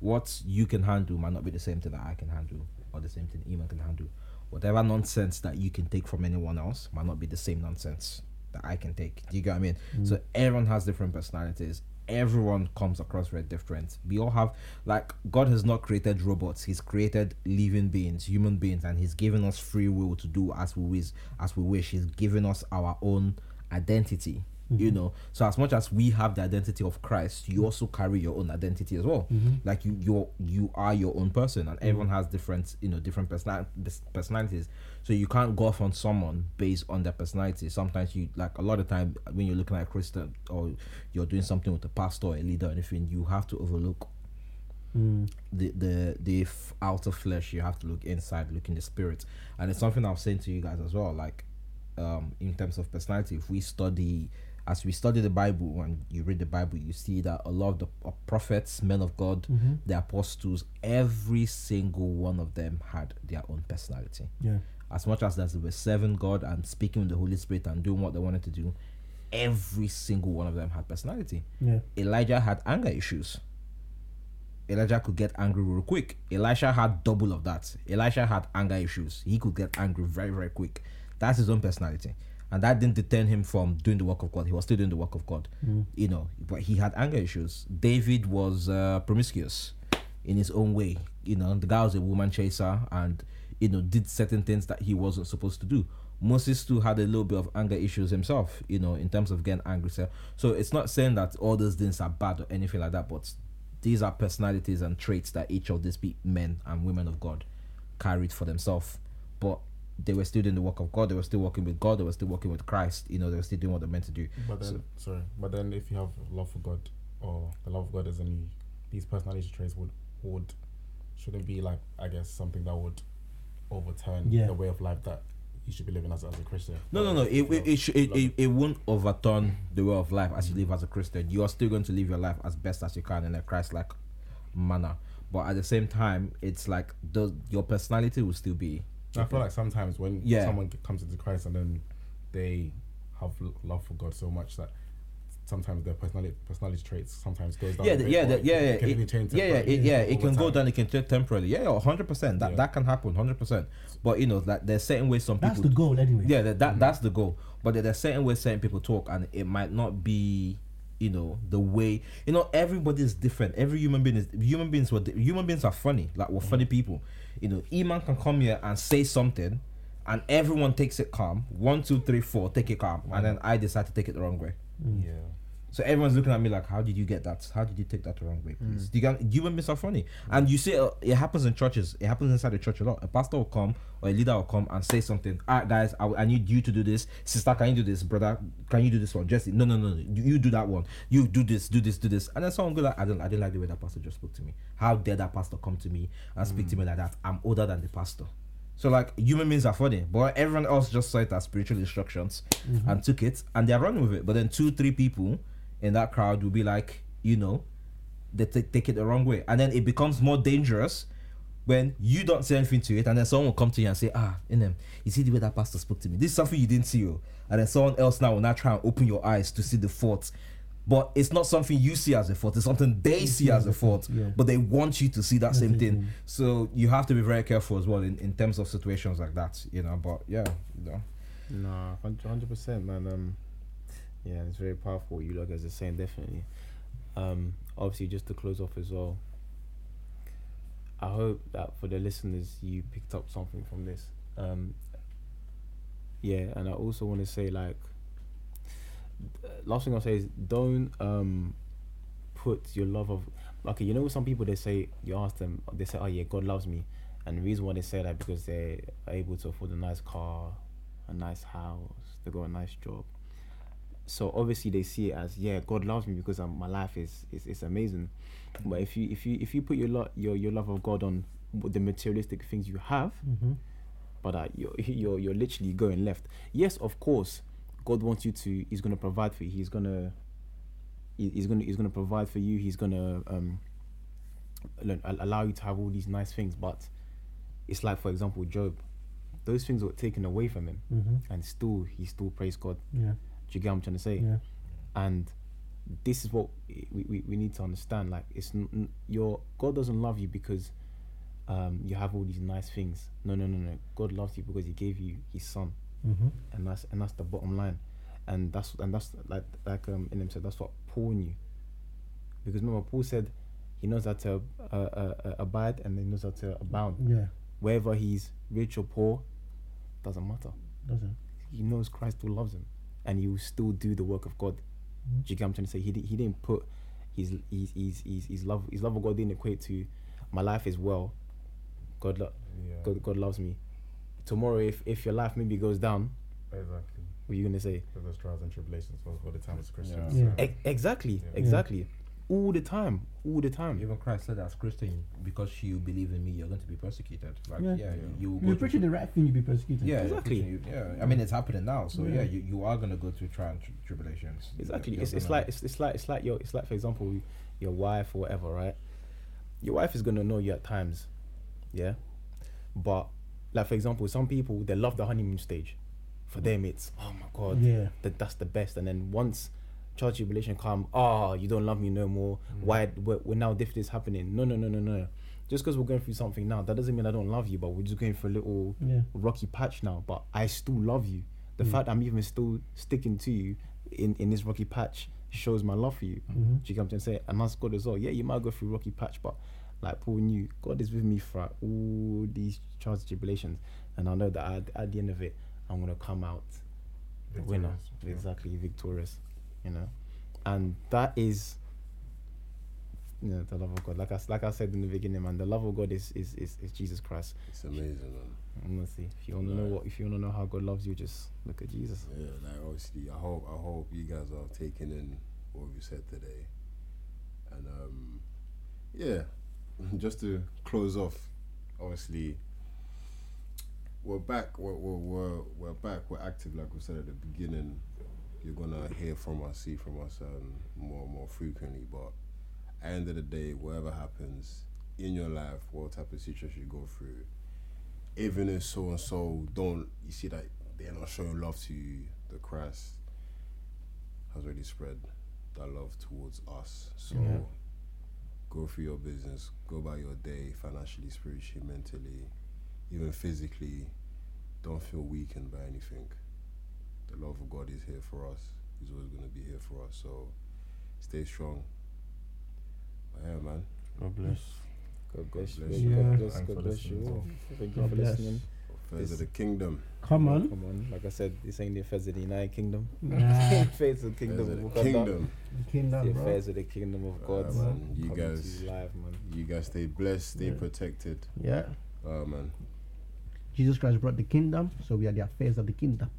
What you can handle might not be the same thing that I can handle, or the same thing Eman can handle. Whatever nonsense that you can take from anyone else might not be the same nonsense that I can take. Do you get what I mean? So mm. everyone has different personalities. Everyone comes across very different. We all have like God has not created robots. He's created living beings, human beings, and He's given us free will to do as we wish. As we wish, He's given us our own identity. You mm-hmm. know, so as much as we have the identity of Christ, you mm-hmm. also carry your own identity as well. Mm-hmm. Like you, you, you are your own person, and everyone has different, you know, different personal personalities. So you can't go off on someone based on their personality. Sometimes you like a lot of time when you're looking at a Christian or you're doing something with a pastor or a leader or anything, you have to overlook mm. the the the f- outer flesh. You have to look inside look in the spirit. And it's something i was saying to you guys as well like um in terms of personality if we study as we study the bible and you read the bible you see that a lot of the prophets men of god mm-hmm. the apostles every single one of them had their own personality yeah as much as they were serving God and speaking with the Holy Spirit and doing what they wanted to do, every single one of them had personality. yeah Elijah had anger issues. Elijah could get angry real quick. Elisha had double of that. Elisha had anger issues. He could get angry very, very quick. That's his own personality. And that didn't deter him from doing the work of God. He was still doing the work of God. You know, but he had anger issues. David was uh, promiscuous in his own way. You know, the guy was a woman chaser and, you know, did certain things that he wasn't supposed to do. Moses too had a little bit of anger issues himself, you know, in terms of getting angry. So, so it's not saying that all those things are bad or anything like that, but these are personalities and traits that each of these men and women of God carried for themselves. But they were still doing the work of God. They were still working with God. They were still working with Christ. You know, they were still doing what they're meant to do. But then, sorry, but then if you have love for God or the love of God is in you, these personality traits would would shouldn't be like I guess something that would overturn Yeah. the way of life that you should be living as, as a Christian. No, no, no. It it it, should, it, it it won't overturn the way of life as you live as a Christian. You are still going to live your life as best as you can in a Christ-like manner. But at the same time, it's like the your personality will still be. I feel like sometimes when Yeah. someone comes into Christ and then they have love for God so much that sometimes their personality personality traits sometimes goes down. yeah, the, yeah, the, yeah, can- yeah, it can it- even change yeah, yeah, it, yeah. It can go down. It can change temporarily. Yeah, yeah, hundred percent. That Yeah. that can happen, hundred percent. But you know, that there's certain ways some That's people. That's the goal anyway. Yeah, that, that mm-hmm. that's the goal. But there- there's certain ways certain people talk, and it might not be, you know, the way. You know, everybody is different. Every human being is. Human beings were. Human beings are funny. Like we're funny mm. people. You know, Eman can come here and say something, and everyone takes it calm. One, two, three, four, take it calm, and mm. then I decide to take it the wrong way. Mm. Yeah. So everyone's looking at me like, how did you get that? How did you take that the wrong way, please? Mm. You can human beings are funny, and you see uh, it happens in churches. It happens inside the church a lot. A pastor will come or a leader will come and say something. All right, guys, I, I need you to do this. Sister, can you do this? Brother, can you do this one? Jesse, no, no, no, no. You, you do that one. You do this, do this, do this. And then someone go like, I don't, I didn't like the way that pastor just spoke to me. How dare that pastor come to me and speak to me mm. like that? I'm older than the pastor. So like human beings are funny, but everyone else just saw it as spiritual instructions mm-hmm. and took it and they're running with it. But then two, three people in that crowd will be like, you know, they take take it the wrong way, and then it becomes more dangerous when you don't say anything to it, and then someone will come to you and say, ah, in them, you see the way that pastor spoke to me. This is something you didn't see, oh. and then someone else now will now try and open your eyes to see the fault. But it's not something you see as a fault. It's something they see as a fault. yeah. But they want you to see that same thing. thing. So you have to be very careful as well in, in terms of situations like that, you know. But yeah, you know. Nah, hundred percent, man. Um, yeah, it's very powerful. You lot guys are saying, definitely. Um, obviously, just to close off as well. I hope that for the listeners, you picked up something from this. Um, yeah, and I also want to say, like, last thing I'll say is don't um put your love of okay. You know, some people they say you ask them, they say, "Oh yeah, God loves me," and the reason why they say that because they're able to afford a nice car, a nice house, they got a nice job. So obviously they see it as yeah, God loves me because um, my life is, is is amazing. But if you if you if you put your lo- your your love of God on the materialistic things you have, Mm-hmm. but uh, you're you're you're literally going left. Yes, of course, God wants you to. He's gonna provide for you. He's gonna. He's gonna he's gonna provide for you. He's gonna um. al- al- Allow you to have all these nice things, but it's like for example Job, those things were taken away from him, Mm-hmm. and still he still praised God. Yeah. Do you get what I'm trying to say? Yeah. and this is what we, we, we need to understand like it's n- your god doesn't love you because um you have all these nice things no no no no god loves you because he gave you his son Mm-hmm. and that's and that's the bottom line and that's and that's like like um Inem said that's what paul knew because remember paul said he knows how to uh, uh, uh, abide and he knows how to abound Yeah. whether he's rich or poor doesn't matter Doesn't. he knows Christ still loves him, and he will still do the work of God. Mm-hmm. Do you get what I'm trying to say? He he didn't put his his his his, his love his love of God didn't equate to my life is well. God lo- Yeah. God God loves me. Tomorrow, if if your life maybe goes down, Exactly. what are you gonna say? Because there's trials and tribulations for, for the time as Christians. Yeah. so- E- exactly, Yeah. exactly, all the time, all the time. Even Christ said as Christian, because you believe in me, you're going to be persecuted. Like, Yeah. yeah, you, you will You're preaching the right thing, you'll be persecuted. Yeah, Exactly. preaching- Yeah, I mean it's happening now, so yeah, Yeah. you, you are gonna go through trial and tri- tribulations. You're- you're It's, it's like it's, it's like it's like your it's like for example your wife or whatever, right? Your wife is gonna know you at times, yeah. But like for example, some people they love the honeymoon stage. For mm. them, it's oh my god, Yeah. that that's the best. And then once child tribulation come, oh you don't love me no more. Mm. Why we're, we're now this is happening? No no no no no. Just because we're going through something now, that doesn't mean I don't love you. But we're just going through a little Yeah. rocky patch now. But I still love you. The mm. fact I'm even still sticking to you in, in this rocky patch shows my love for you. Mhm. Do you what I'm saying? And that's God as well. Yeah, you might go through rocky patch, but like Paul knew, God is with me throughout all these trials tribulations. And I know that at, at the end of it, I'm going to come out the winner. Yeah. Exactly, victorious. You know? And that is you know, the love of God. Like I, like I said in the beginning, man, the love of God is, is, is, is Jesus Christ. It's amazing, man. Honestly, if you want to know what, if you want to know how God loves you, just look at Jesus. Yeah, like obviously, I hope I hope you guys are taking in what we said today, and um, yeah, just to close off, obviously, we're back. We're, we're, we're, we're back. We're active, like we said at the beginning. You're gonna hear from us, see from us um, more and more frequently. But at the end of the day, whatever happens in your life, what type of situation you go through, even if so and so don't, you see that they're not showing love to you, the Christ has already spread that love towards us. So Yeah. go through your business, go by your day, financially, spiritually, mentally, even physically. Don't feel weakened by anything. The love of God is here for us. He's always going to be here for us. So stay strong. But yeah, man. God bless. God bless you. bless you. God bless, Thanks God bless you. as all. Thank you for bless. listening. Affairs of the kingdom. Come on. Come on. Like I said, this ain't the affairs of the United Kingdom. Nah, Affairs of the kingdom. Affairs of of the kingdom. the kingdom, The affairs of the kingdom of God. Alright, man. You guys- you live, man. You guys stay blessed, stay Yeah. protected. Yeah. Oh, man. Jesus Christ brought the kingdom, so we are the affairs of the kingdom.